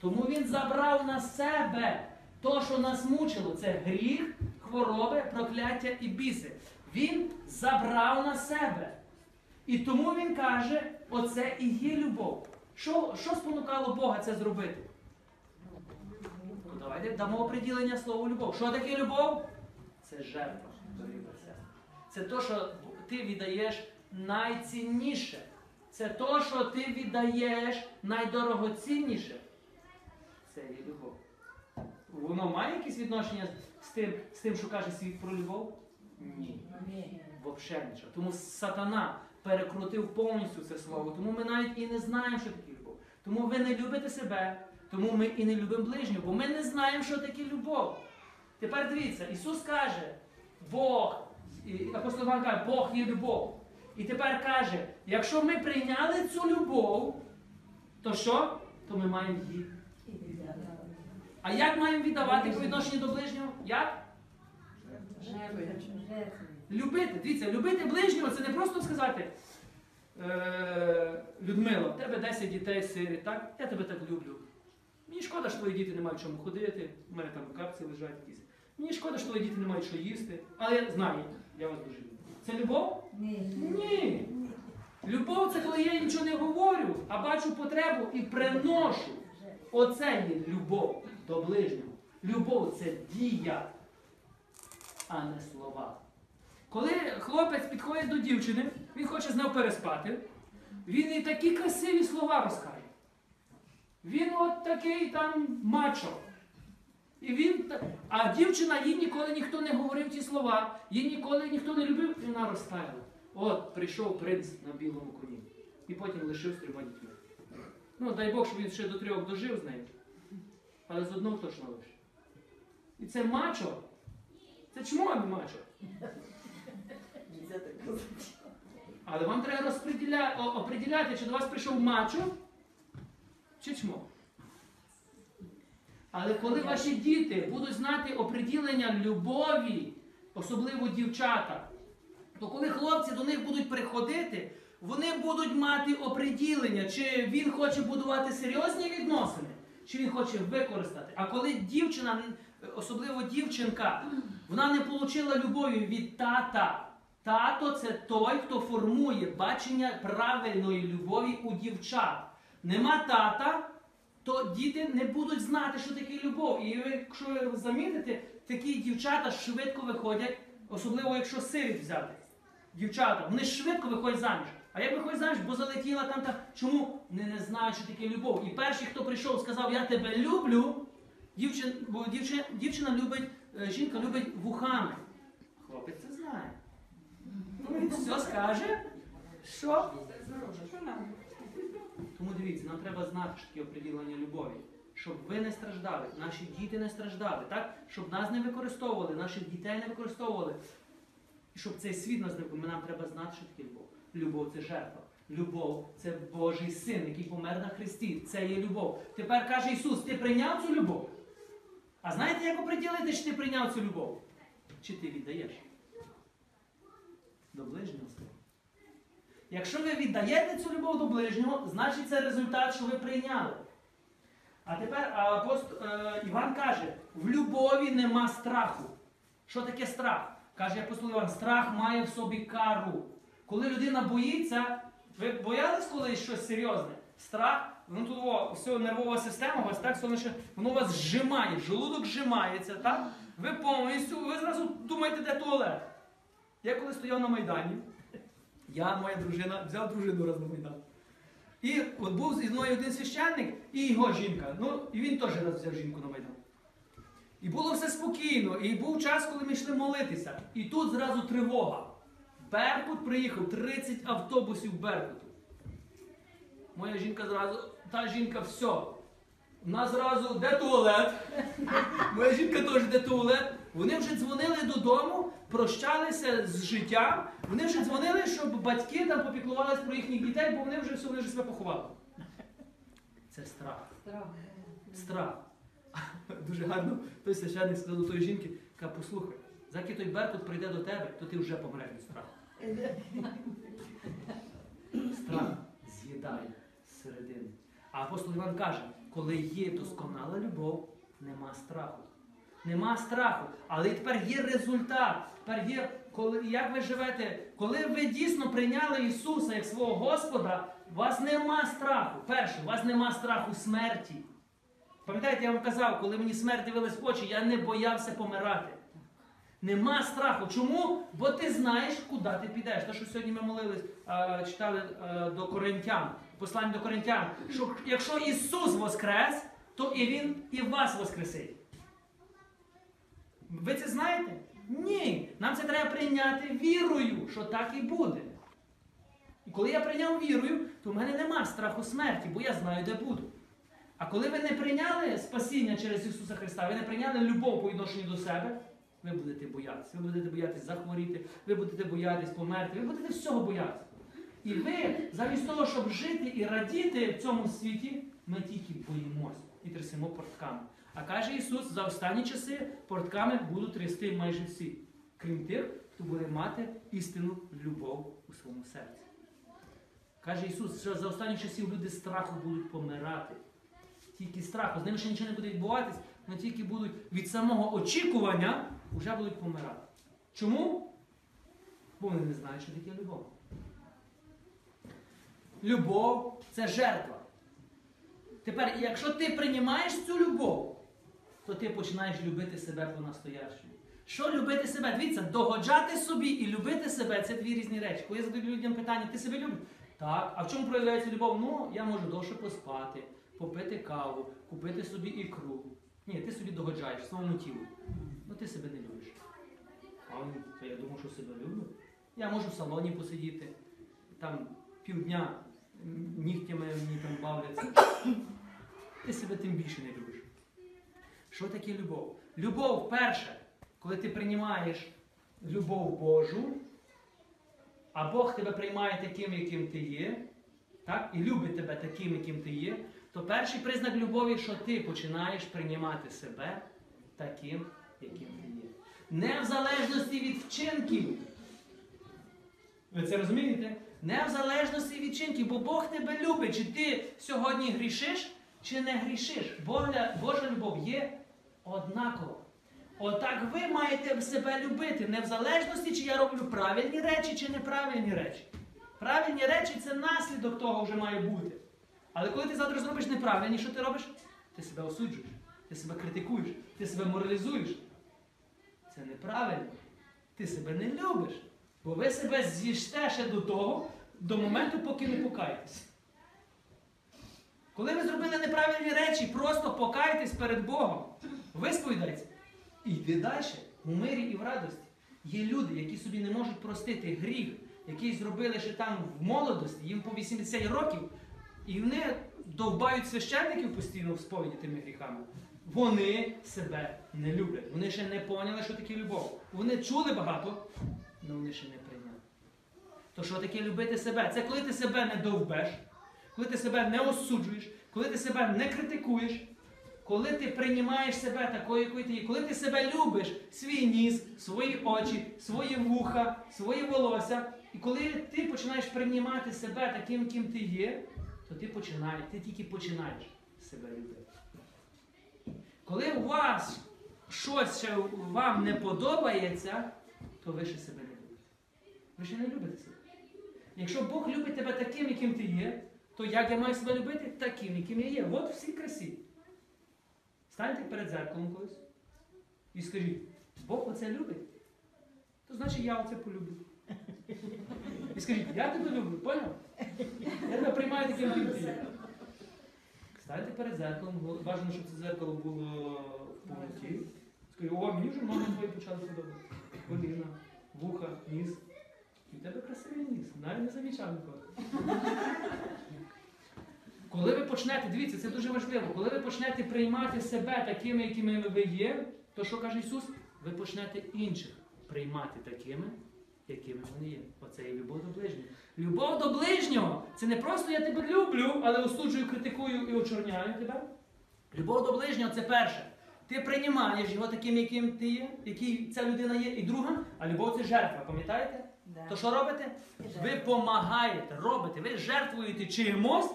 Тому Він забрав на себе то, що нас мучило. Це гріх, хвороби, прокляття і біси. Він забрав на себе. І тому він каже, оце і є любов. Що, що спонукало Бога це зробити? Ну, давайте дамо оприділення слову любов. Що таке любов? Це жертва. Це то, що ти віддаєш найцінніше. Це то, що ти віддаєш найдорогоцінніше. Це є любов. Воно має якесь відношення з тим, з тим, що каже світ про любов? Ні. Взагалі нічого. Тому сатана перекрутив повністю це слово. Тому ми навіть і не знаємо, що таке любов. Тому ви не любите себе, тому ми і не любимо ближнього, бо ми не знаємо, що таке любов. Тепер дивіться, Ісус каже, Бог, апостол Іван каже, Бог є любов. І тепер каже, якщо ми прийняли цю любов, то що? То ми маємо її. А як маємо віддавати по відношенню до ближнього? Як? Любити. Дивіться, любити ближнього це не просто сказати. Е, Людмила, в тебе 10 дітей сирі, так? Я тебе так люблю. Мені шкода, що твої діти не мають чому ходити, у мене там капці лежать якісь. Мені шкода, що твої діти не мають що їсти, але я знаю, я вас дуже люблю. Це любов? Ні. Любов це коли я нічого не говорю, а бачу потребу і приношу. Оце є любов до ближнього. Любов це дія, а не слова. Коли хлопець підходить до дівчини, він хоче з нею переспати, він їй такі красиві слова розкаже. Він от такий там мачо. І він, а дівчина їй ніколи ніхто не говорив ті слова, їй ніколи ніхто не любив, і вона розтаяла. От прийшов принц на білому коні. І потім лишив з трьома дітьми. Ну, дай Бог, щоб він ще до трьох дожив з нею. Але з одного точно лише. І це мачо. Це чмо, а не мачо. Але вам треба розподіля... о- оприділяти, чи до вас прийшов мачо, чи чмо. Але коли ваші діти будуть знати оприділення любові, особливо дівчата, то коли хлопці до них будуть приходити, вони будуть мати оприділення, чи він хоче будувати серйозні відносини, чи він хоче використати. А коли дівчина, особливо дівчинка, вона не отримала любові від тата. Тато це той, хто формує бачення правильної любові у дівчат. Нема тата, то діти не будуть знати, що таке любов. І якщо ви замітите, такі дівчата швидко виходять, особливо якщо сиріт взяти. Дівчата, вони швидко виходять заміж. А як виходять заміж, бо залетіла там та. Чому? Вони не знають, що таке любов. І перший, хто прийшов, сказав, я тебе люблю. Дівчин, бо дівчин, дівчина любить, е, жінка любить вухами. Хлопець це знає. Ну він все скаже. Що? Тому дивіться, нам треба знати, що таке оприділення любові. Щоб ви не страждали, наші діти не страждали, так? щоб нас не використовували, наших дітей не використовували. І щоб цей світ нас не нам треба знати, що таке любов. Любов це жертва. Любов це Божий син, який помер на Христі. Це є любов. Тепер каже Ісус, ти прийняв цю любов? А знаєте, як оприділити, чи ти прийняв цю любов? Чи ти віддаєш? До ближнього свого. Якщо ви віддаєте цю любов до ближнього, значить це результат, що ви прийняли. А тепер апост, е, Іван каже: в любові нема страху. Що таке страх? Каже апостол Іван, страх має в собі кару. Коли людина боїться, ви боялись колись щось серйозне? Страх, ну тут о, все, нервова система, у вас так воно воно вас зжимає, желудок зжимається, так? Ви повністю, ви зразу думаєте, де туалет. Я коли стояв на Майдані, я, моя дружина, взяв дружину раз на Майдан. І от був зі мною один священник і його жінка. Ну, і він теж раз взяв жінку на майдан. І було все спокійно, і був час, коли ми йшли молитися. І тут зразу тривога. Беркут приїхав, 30 автобусів Беркуту. Моя жінка зразу, та жінка, все. Вона зразу, де туалет? Моя жінка теж де туалет. Вони вже дзвонили додому, прощалися з життям. Вони вже дзвонили, щоб батьки там попіклувалися про їхніх дітей, бо вони вже все, вони вже себе поховали. Це страх. Страх. Страх. Дуже гарно той священник сказав до тої жінки, каже, послухай, заки той Беркут прийде до тебе, то ти вже помреш від страху. Страх з'їдає зсередини. А апостол Іван каже, коли є досконала любов, нема страху. Нема страху. Але тепер є результат. Тепер є, коли, як ви живете, коли ви дійсно прийняли Ісуса як свого Господа, у вас нема страху. Перше, у вас нема страху смерті. Пам'ятаєте, я вам казав, коли мені смерть дивилась в очі, я не боявся помирати. Нема страху. Чому? Бо ти знаєш, куди ти підеш. Те, що сьогодні ми молились, читали е, до Коринтян, послання до Коринтян, що якщо Ісус воскрес, то і Він і вас воскресить. Ви це знаєте? Ні. Нам це треба прийняти вірою, що так і буде. І коли я прийняв вірою, то в мене нема страху смерті, бо я знаю, де буду. А коли ви не прийняли спасіння через Ісуса Христа, ви не прийняли любов по відношенню до себе, ви будете боятися. Ви будете боятися захворіти, ви будете боятись померти, ви будете всього боятися. І ви, замість того, щоб жити і радіти в цьому світі, ми тільки боїмося і трясемо портками. А каже Ісус, за останні часи портками будуть трясти майже всі, крім тих, хто буде мати істинну любов у своєму серці. Каже Ісус, що за останні часів люди страху будуть помирати. Тільки страху, з ними ще нічого не буде відбуватись, але тільки будуть від самого очікування вже будуть помирати. Чому? Бо вони не знають, що таке любов. Любов це жертва. Тепер, якщо ти приймаєш цю любов, то ти починаєш любити себе по-настоящому. Що любити себе? Дивіться, догоджати собі і любити себе це дві різні речі. Коли я задаю людям питання, ти себе любиш? Так. А в чому проявляється любов? Ну, я можу довше поспати, попити каву, купити собі ікру. Ні, ти собі догоджаєш своєму тілу. Ну ти себе не любиш. А то я думав, що себе люблю. Я можу в салоні посидіти, там півдня нігтями мені там бавляться. Ти себе тим більше не любиш. Що таке любов? Любов, перше, коли ти приймаєш любов Божу, а Бог тебе приймає таким, яким ти є, так? і любить тебе таким, яким ти є, то перший признак любові, що ти починаєш приймати себе таким, яким ти є. Не в залежності від вчинків. Ви це розумієте? Не в залежності від вчинків, бо Бог тебе любить, чи ти сьогодні грішиш, чи не грішиш. Божа, Божа любов є однакова. Отак ви маєте себе любити, не в залежності, чи я роблю правильні речі, чи неправильні речі. Правильні речі це наслідок того вже має бути. Але коли ти завтра зробиш неправильні, що ти робиш? Ти себе осуджуєш, ти себе критикуєш, ти себе моралізуєш. Це неправильно. Ти себе не любиш. Бо ви себе з'їжте ще до того, до моменту, поки не покаєтесь. Коли ви зробили неправильні речі, просто покайтесь перед Богом. Висповідайте. І йди далі, у мирі і в радості. Є люди, які собі не можуть простити гріх, який зробили ще там в молодості, їм по 80 років, і вони довбають священників постійно в сповіді тими гріхами. Вони себе не люблять. Вони ще не поняли, що таке любов. Вони чули багато, але вони ще не прийняли. То що таке любити себе? Це коли ти себе не довбеш, коли ти себе не осуджуєш, коли ти себе не критикуєш, коли ти приймаєш себе такою, якою ти є, коли ти себе любиш, свій ніс, свої очі, свої вуха, свої волосся, і коли ти починаєш приймати себе таким, ким ти є, то ти починаєш, ти тільки починаєш себе любити. Коли у вас щось ще вам не подобається, то ви ще себе не любите. Ви ще не любите себе. Якщо Бог любить тебе таким, яким ти є, то як я маю себе любити? Таким, яким я є. От всі красі. Станьте перед зеркалом колись і скажіть, Бог оце любить, то значить я оце полюблю. І скажіть, я тебе люблю, поняв? Я тебе приймаю таким яким. Станьте перед зеркалом, бажано, щоб це зеркало було в повноті. Скажіть, о, мені вже ноги твої почали подобати. Коліна, вуха, ніс. І в тебе красивий ніс. Навіть не замічав ніколи. Коли ви почнете, дивіться, це дуже важливо, коли ви почнете приймати себе такими, якими ви є, то що каже Ісус? Ви почнете інших приймати такими, якими вони є. Оце є любов до ближнього. Любов до ближнього це не просто я тебе люблю, але осуджую, критикую і очорняю тебе. Любов до ближнього це перше. Ти приймаєш його таким, яким ти є, який ця людина є. І друга, а любов це жертва, пам'ятаєте? Да. То що робите? Ви допомагаєте, робите, ви жертвуєте чимось.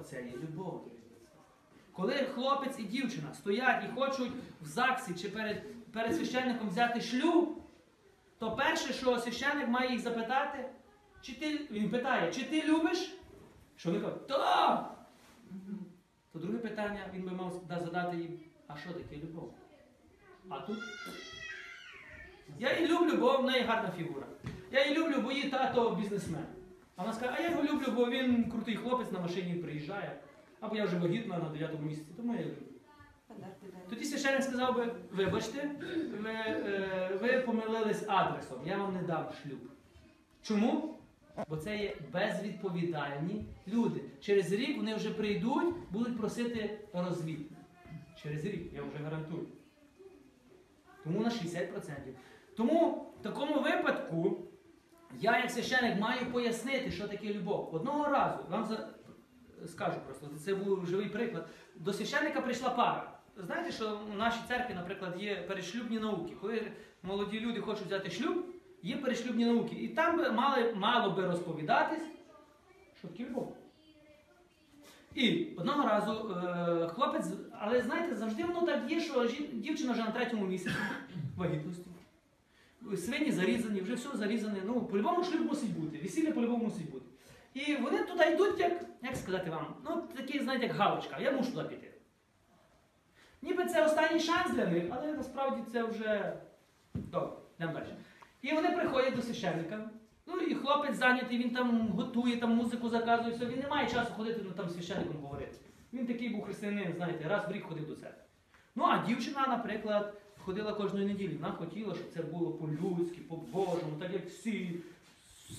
Оце є любов. Коли хлопець і дівчина стоять і хочуть в ЗАГСі чи перед, перед священником взяти шлюб, то перше, що священник має їх запитати, чи ти, він питає, чи ти любиш? Що вони кажуть, так! То друге питання він би мав задати їм, а що таке любов? А тут я її люблю, бо в неї гарна фігура. Я її люблю, бо її тато бізнесмен. А вона скаже, а я його люблю, бо він крутий хлопець на машині приїжджає. Або я вже вагітна на 9 місяці, тому я люблю. Тоді священник сказав би, вибачте, ви, е, ви помилились адресом, я вам не дам шлюб. Чому? Бо це є безвідповідальні люди. Через рік вони вже прийдуть, будуть просити розвід. Через рік, я вже гарантую. Тому на 60%. Тому в такому випадку я, як священик, маю пояснити, що таке любов. Одного разу, вам за... скажу просто, це був живий приклад. До священника прийшла пара. Знаєте, що у нашій церкві, наприклад, є перешлюбні науки. Коли молоді люди хочуть взяти шлюб, є перешлюбні науки. І там би мали, мало би розповідатись, що таке любов. І одного разу е, хлопець, але знаєте, завжди воно так є, що жін- дівчина вже на третьому місяці вагітності. Свині зарізані, вже все зарізане. Ну, по-любому шлюб мусить бути, весілля по-любому мусить бути. І вони туди йдуть, як, як сказати вам, ну, такий, знаєте, як галочка, я мушу туди піти. Ніби це останній шанс для них, але насправді це вже добре, йдемо далі. І вони приходять до священника. Ну і хлопець зайнятий, він там готує, там музику заказує, все. Він не має часу ходити ну, там священником говорити. Він такий був християнин, знаєте, раз в рік ходив до церкви. Ну а дівчина, наприклад, ходила кожної неділі. Вона хотіла, щоб це було по-людськи, по-божому, так як всі.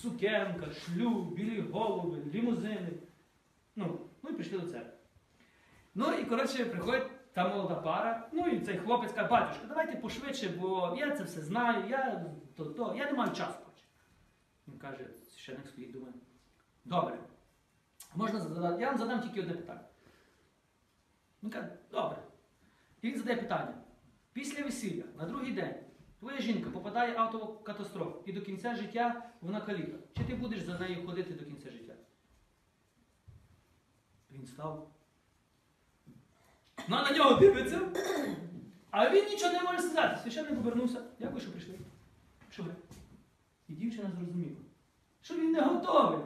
Сукенка, шлюб, білі голуби, лімузини. Ну, ну і прийшли до церкви. Ну і коротше приходить та молода пара. Ну і цей хлопець каже, батюшка, давайте пошвидше, бо я це все знаю, я то, то, я не маю часу. коротше». Він каже, священник стоїть, думає, добре. Можна задати, я вам задам тільки одне питання. Він каже, добре. І він задає питання. Після весілля, на другий день, твоя жінка попадає в автокатастрофу і до кінця життя вона каліка. Чи ти будеш за нею ходити до кінця життя? Він став. Вона на нього дивиться, а він нічого не може сказати. Священник повернувся. Дякую, що прийшли. Що? І дівчина зрозуміла, що він не готовий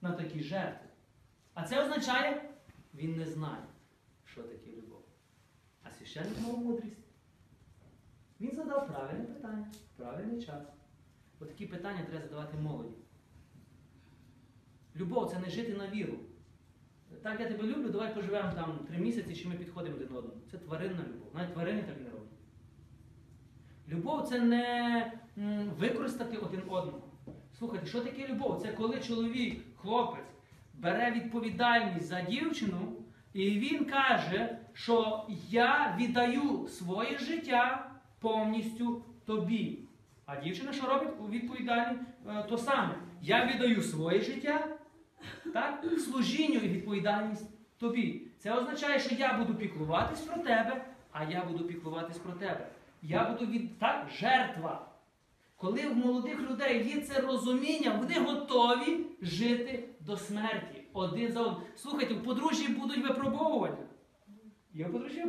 на такі жертви. А це означає, він не знає, що таке священник мав мудрість. Він задав правильне питання, правильний час. Бо такі питання треба задавати молоді. Любов це не жити на віру. Так, я тебе люблю, давай поживемо там три місяці, чи ми підходимо один одному. Це тваринна любов. Навіть тварини так не роблять. Любов це не використати один одного. Слухайте, що таке любов? Це коли чоловік, хлопець, бере відповідальність за дівчину, і він каже, що я віддаю своє життя повністю тобі. А дівчина що робить у відповідальні е, то саме. Я віддаю своє життя так, служінню і відповідальність тобі. Це означає, що я буду піклуватись про тебе, а я буду піклуватись про тебе. Я буду від так, жертва. Коли в молодих людей є це розуміння, вони готові жити до смерті один за одним. Слухайте, в подружжі будуть випробовування. Є в подружжі?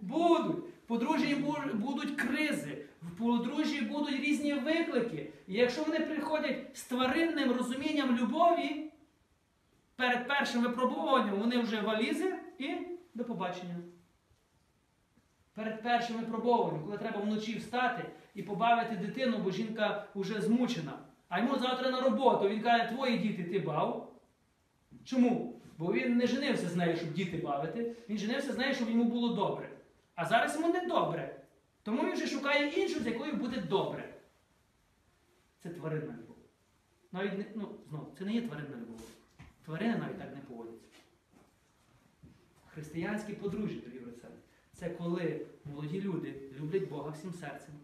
Будуть. В подружжі будуть кризи, в подружжі будуть різні виклики. І якщо вони приходять з тваринним розумінням любові, перед першим випробуванням вони вже валізи і до побачення. Перед першим випробовуванням, коли треба вночі встати і побавити дитину, бо жінка вже змучена. А йому завтра на роботу. Він каже, твої діти ти бав. Чому? Бо він не женився з нею, щоб діти бавити. Він женився з нею, щоб йому було добре. А зараз йому не добре. Тому він вже шукає іншу, з якою буде добре. Це тваринна любов. Навіть не, ну, знову, це не є тваринна любов. Тварини навіть так не поводяться. Християнські подружжя, дорогі брати, це коли молоді люди люблять Бога всім серцем.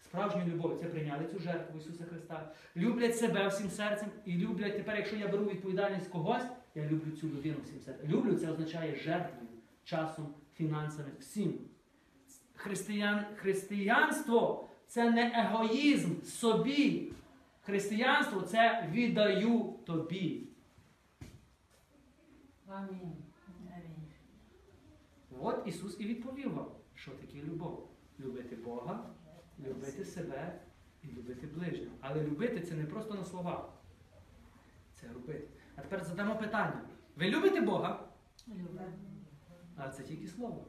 Справжню любов, це прийняли цю жертву Ісуса Христа, люблять себе всім серцем і люблять тепер, якщо я беру відповідальність когось, я люблю цю людину всім серцем. Люблю це означає жертвою, часом, фінансами, всім. Християн, християнство це не егоїзм собі. Християнство це віддаю тобі. Амінь. От Ісус і відповів вам, що таке любов. Любити Бога, любити себе і любити ближнього. Але любити це не просто на словах. Це робити. А тепер задамо питання. Ви любите Бога? А це тільки слово.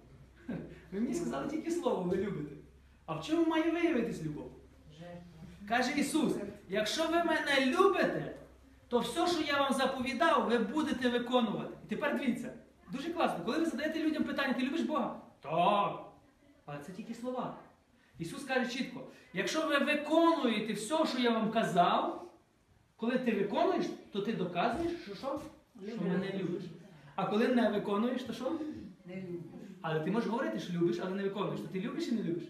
Ви мені сказали тільки слово, ви любите. А в чому має виявитись любов? Каже Ісус, якщо ви мене любите, то все, що я вам заповідав, ви будете виконувати. І тепер дивіться, дуже класно, коли ви задаєте людям питання, ти любиш Бога? Так. Але це тільки слова. Ісус каже чітко: якщо ви виконуєте все, що я вам казав, коли ти виконуєш, то ти доказуєш, що що? Що мене любиш. А коли не виконуєш, то що? Не люблю. Але ти можеш говорити, що любиш, але не виконуєш. То ти любиш і не любиш.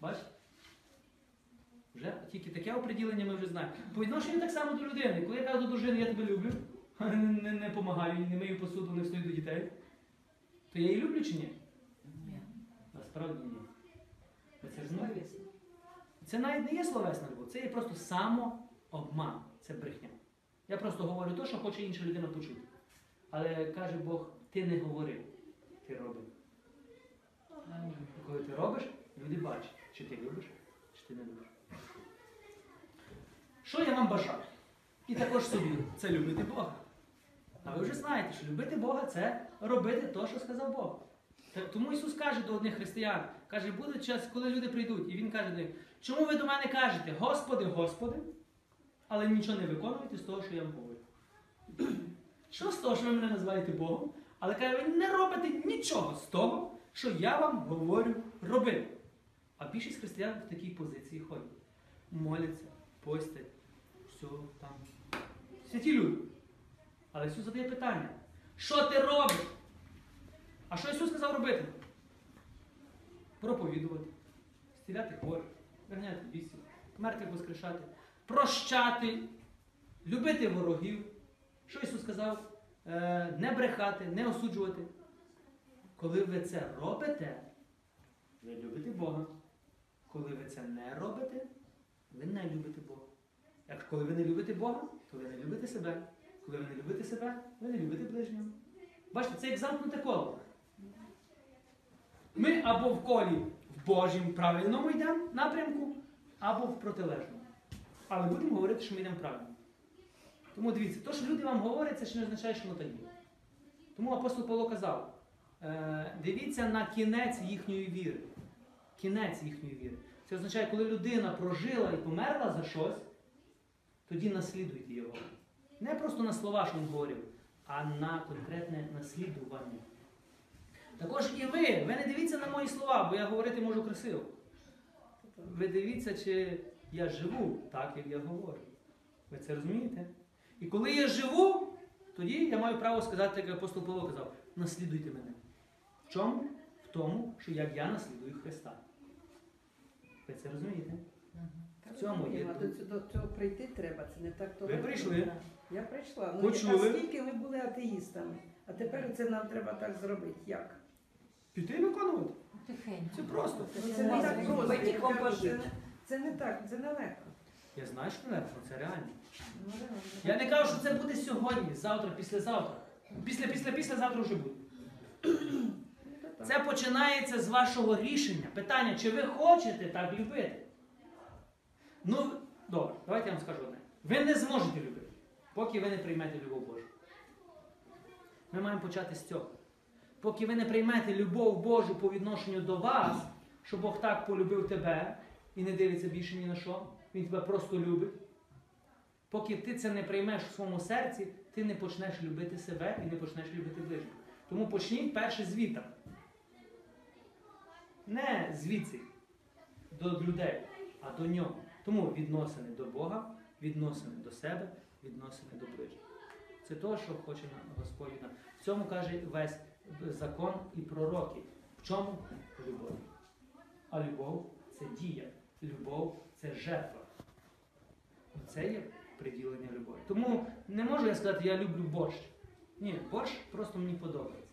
Бачиш? Вже тільки таке оприділення ми вже знаємо. По відношенню так само до людини. Коли я кажу до дружини, я тебе люблю, не, не, помагаю, не мию посуду, не встаю до дітей, то я її люблю чи ні? Ні. Насправді ні. Це розумієте? Це навіть не є словесна любов, це є просто самообман, це брехня. Я просто говорю те, що хоче інша людина почути. Але каже Бог, ти не говори, ти роби. Амінь. І коли ти робиш, люди бачать, чи ти любиш, чи ти не любиш. Що я вам бажаю? І також собі це любити Бога. А ви вже знаєте, що любити Бога це робити те, що сказав Бог. Тому Ісус каже до одних християн, каже, буде час, коли люди прийдуть, і Він каже до них, чому ви до мене кажете, Господи, Господи, але нічого не виконуєте з того, що я вам говорю. Що з того, що ви мене називаєте Богом? Але каже, ви не робите нічого з того, що я вам говорю робити. А більшість християн в такій позиції ходять. Моляться, постять, все там. Святі люди. Але Ісус задає питання: що ти робиш? А що Ісус сказав робити? Проповідувати, стіляти хворих, виганяти бісів, мертвих воскрешати, прощати, любити ворогів. Що Ісус сказав? Е, не брехати, не осуджувати. Коли ви це робите, ви любите Бога. Коли ви це не робите, ви не любите Бога. Як коли ви не любите Бога, то ви не любите себе. Коли ви не любите себе, ви не любите ближнього. Бачите, це як замкнуте коло. Ми або в колі в Божім правильному йдемо напрямку, або в протилежному. Але будемо говорити, що ми йдемо правильно. Тому дивіться, то, що люди вам говорять, це ще не означає, що воно так є. Тому апостол Павло казав: е, дивіться на кінець їхньої віри. Кінець їхньої віри. Це означає, коли людина прожила і померла за щось, тоді наслідуйте його. Не просто на слова, що він говорив, а на конкретне наслідування. Також і ви, ви не дивіться на мої слова, бо я говорити можу красиво. Ви дивіться, чи я живу так, як я говорю. Ви це розумієте? І коли я живу, тоді я маю право сказати, як апостол Павло казав, наслідуйте мене. В чому? В тому, що як я наслідую Христа. Ви це розумієте? В цьому є. До, цього- до цього прийти треба, це не так то. Ви прийшли. Я прийшла. Ну, Почули. Скільки ми були атеїстами? А тепер це нам треба так зробити. Як? Піти виконувати. Тихенько. Це просто. Це не так просто. Це, не- так, це не легко. Я знаю, що не легко, це реально. Ну, реально. Я не кажу, що це буде сьогодні, завтра, післязавтра. Після, після, післязавтра вже буде. Ну. Це починається з вашого рішення. Питання, чи ви хочете так любити? Ну, добре, давайте я вам скажу одне. Ви не зможете любити, поки ви не приймете любов Божу. Ми маємо почати з цього. поки ви не приймете любов Божу по відношенню до вас, що Бог так полюбив тебе і не дивиться більше ні на що, Він тебе просто любить. Поки ти це не приймеш в своєму серці, ти не почнеш любити себе і не почнеш любити ближнього. Тому почніть перше звідти. Не звідси до людей, а до нього. Тому відносини до Бога, відносини до себе, відносини до ближнього. Це те, що хоче Господь. В цьому каже весь закон і пророки. В чому любов? А любов це дія. Любов це жертва. Це є приділення любові. Тому не можу я сказати, я люблю борщ. Ні, борщ просто мені подобається.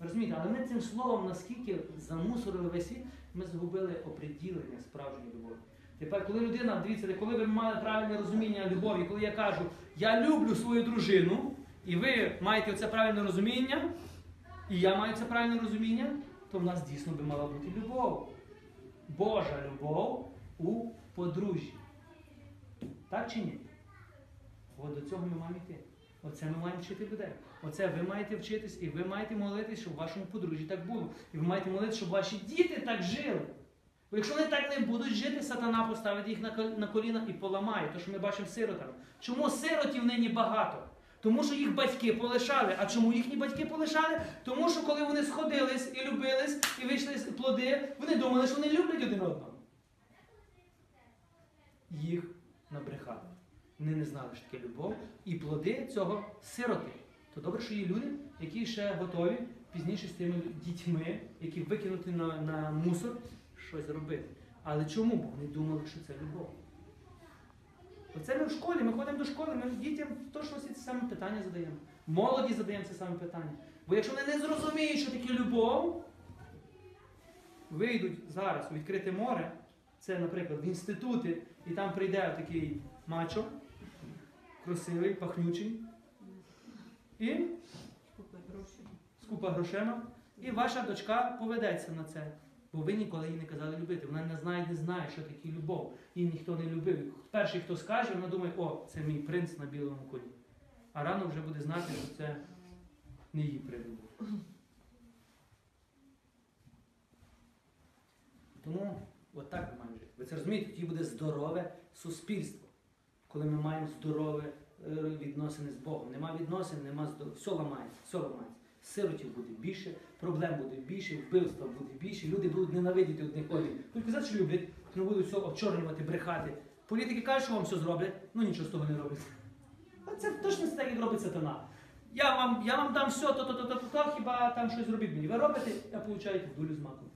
Розумієте, але ми цим словом наскільки замусорили весь світ, ми згубили оприділення справжньої любові. Тепер, коли людина, дивіться, коли ви мали правильне розуміння любові, коли я кажу, я люблю свою дружину, і ви маєте це правильне розуміння, і я маю це правильне розуміння, то в нас дійсно би мала бути любов. Божа любов у подружжі. Так чи ні? От до цього ми маємо йти. Оце ми маємо вчити людей. Оце ви маєте вчитись, і ви маєте молитись, щоб в вашому подружжі так було. І ви маєте молитись, щоб ваші діти так жили. Бо якщо вони так не будуть жити, сатана поставить їх на коліна і поламає. То, що ми бачимо з сиротами. Чому сиротів нині багато? Тому що їх батьки полишали. А чому їхні батьки полишали? Тому що коли вони сходились і любились, і вийшли з плоди, вони думали, що вони люблять один одного. Їх набрехали. Вони не знали, що таке любов. І плоди цього сироти. То добре, що є люди, які ще готові пізніше з тими дітьми, які викинути на, на мусор, щось зробити. Але чому? Бо вони думали, що це любов. Оце ми в школі, ми ходимо до школи, ми дітям точно всі ці самі питання задаємо. Молоді задаємо ці самі питання. Бо якщо вони не зрозуміють, що таке любов, вийдуть зараз у відкрите море, це, наприклад, в інститути, і там прийде такий мачо, красивий, пахнючий, і з купа грошима, і ваша дочка поведеться на це. Бо ви ніколи їй не казали любити. Вона не знає, не знає, що таке любов. Її ніхто не любив. Перший, хто скаже, вона думає, о, це мій принц на білому коні. А рано вже буде знати, що це не її придумав. Тому от так ми маємо жити. Ви це розумієте, тоді буде здорове суспільство. Коли ми маємо здорове е, відносини з Богом. Нема відносин, нема здоров'я. Все ламається, все ламається. Сиротів буде більше, проблем буде більше, вбивства буде більше, люди будуть ненавидіти одних одних. Будуть казати, що люблять, не будуть все очорнювати, брехати. Політики кажуть, що вам все зроблять, ну нічого з того не роблять. А це точно так, як робить сатана. Я вам, я вам дам все, то, то, то, то, то, то, хіба там щось зробіть мені. Ви робите, а получаєте дулю з маком.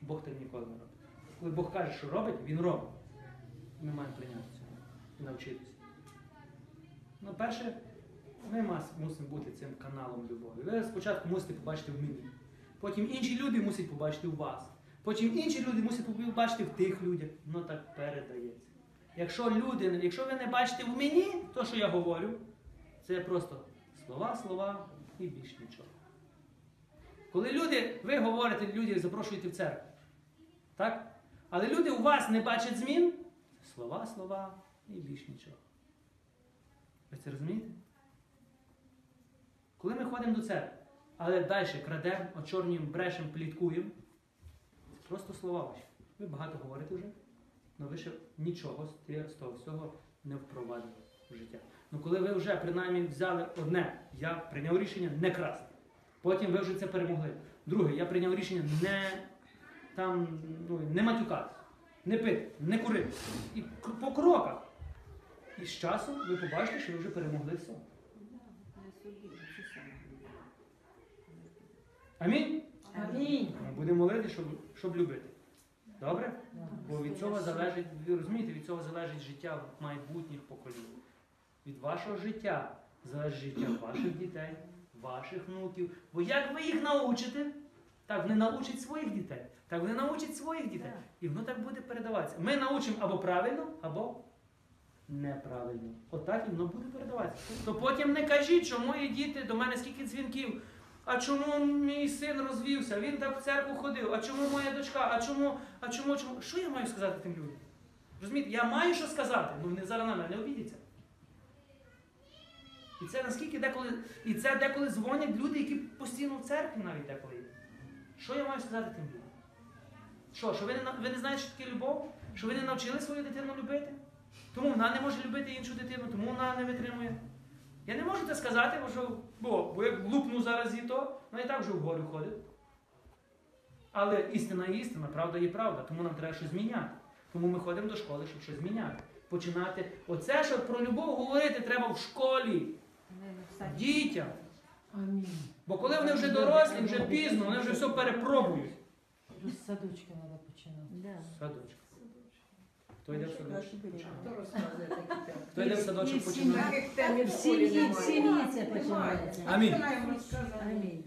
Бог так ніколи не робить. Коли Бог каже, що робить, він робить. Ми маємо прийняти цього і навчитися. Ну, перше, ми мусимо бути цим каналом любові. Ви спочатку мусите побачити в мені. Потім інші люди мусять побачити у вас. Потім інші люди мусять побачити в тих людях. Воно так передається. Якщо люди, якщо ви не бачите в мені, то, що я говорю, це просто слова, слова і більш нічого. Коли люди, ви говорите, люди запрошуєте в церкву. Так? Але люди у вас не бачать змін, слова, слова і більш нічого. Ви це розумієте? Коли ми ходимо до церкви, але далі крадемо, очорнюємо, брешемо, пліткуємо, це просто слова ваші. Ви багато говорите вже, але ви ще нічого з того всього не впровадили в життя. Ну коли ви вже принаймні взяли одне, я прийняв рішення не красти. Потім ви вже це перемогли. Друге, я прийняв рішення не, там, ну, не матюкати, не пити, не курити. І по кроках. І з часом ви побачите, що ви вже перемогли все. Амінь? Амінь. Ми будемо молити, щоб, щоб любити. Добре? Бо від цього залежить, ви розумієте, від цього залежить життя майбутніх поколінь. Від вашого життя залежить життя ваших дітей, ваших внуків. Бо як ви їх научите, так вони научать своїх дітей, так вони научать своїх дітей. І воно так буде передаватися. Ми научимо або правильно, або неправильно. Отак і воно буде передаватися. То потім не кажіть, що мої діти до мене скільки дзвінків. А чому мій син розвівся? Він так в церкву ходив. А чому моя дочка? А чому? А чому? чому? Що я маю сказати тим людям? Розумієте, я маю що сказати, ну вони зараз на мене не обідяться. І це наскільки деколи, і це деколи дзвонять люди, які постійно в церкві навіть деколи. Що я маю сказати тим людям? Що, що ви не, ви не знаєте, що таке любов? Що ви не навчили свою дитину любити? Тому вона не може любити іншу дитину, тому вона не витримує. Я не можу це сказати, бо що бо, бо як лупну зараз і то, вона і так вже вгору ходить. Але істина є істина, правда є правда, тому нам треба щось зміняти. Тому ми ходимо до школи, щоб щось зміняти. Починати. Оце, що про любов говорити треба в школі, дітям. Амінь. Бо коли вони вже дорослі, вже пізно, вони вже все перепробують. З садочка треба починати. Садочка. Хто йде в садочок? Хто йде в садочок і в сім'ї, це починається. Амінь.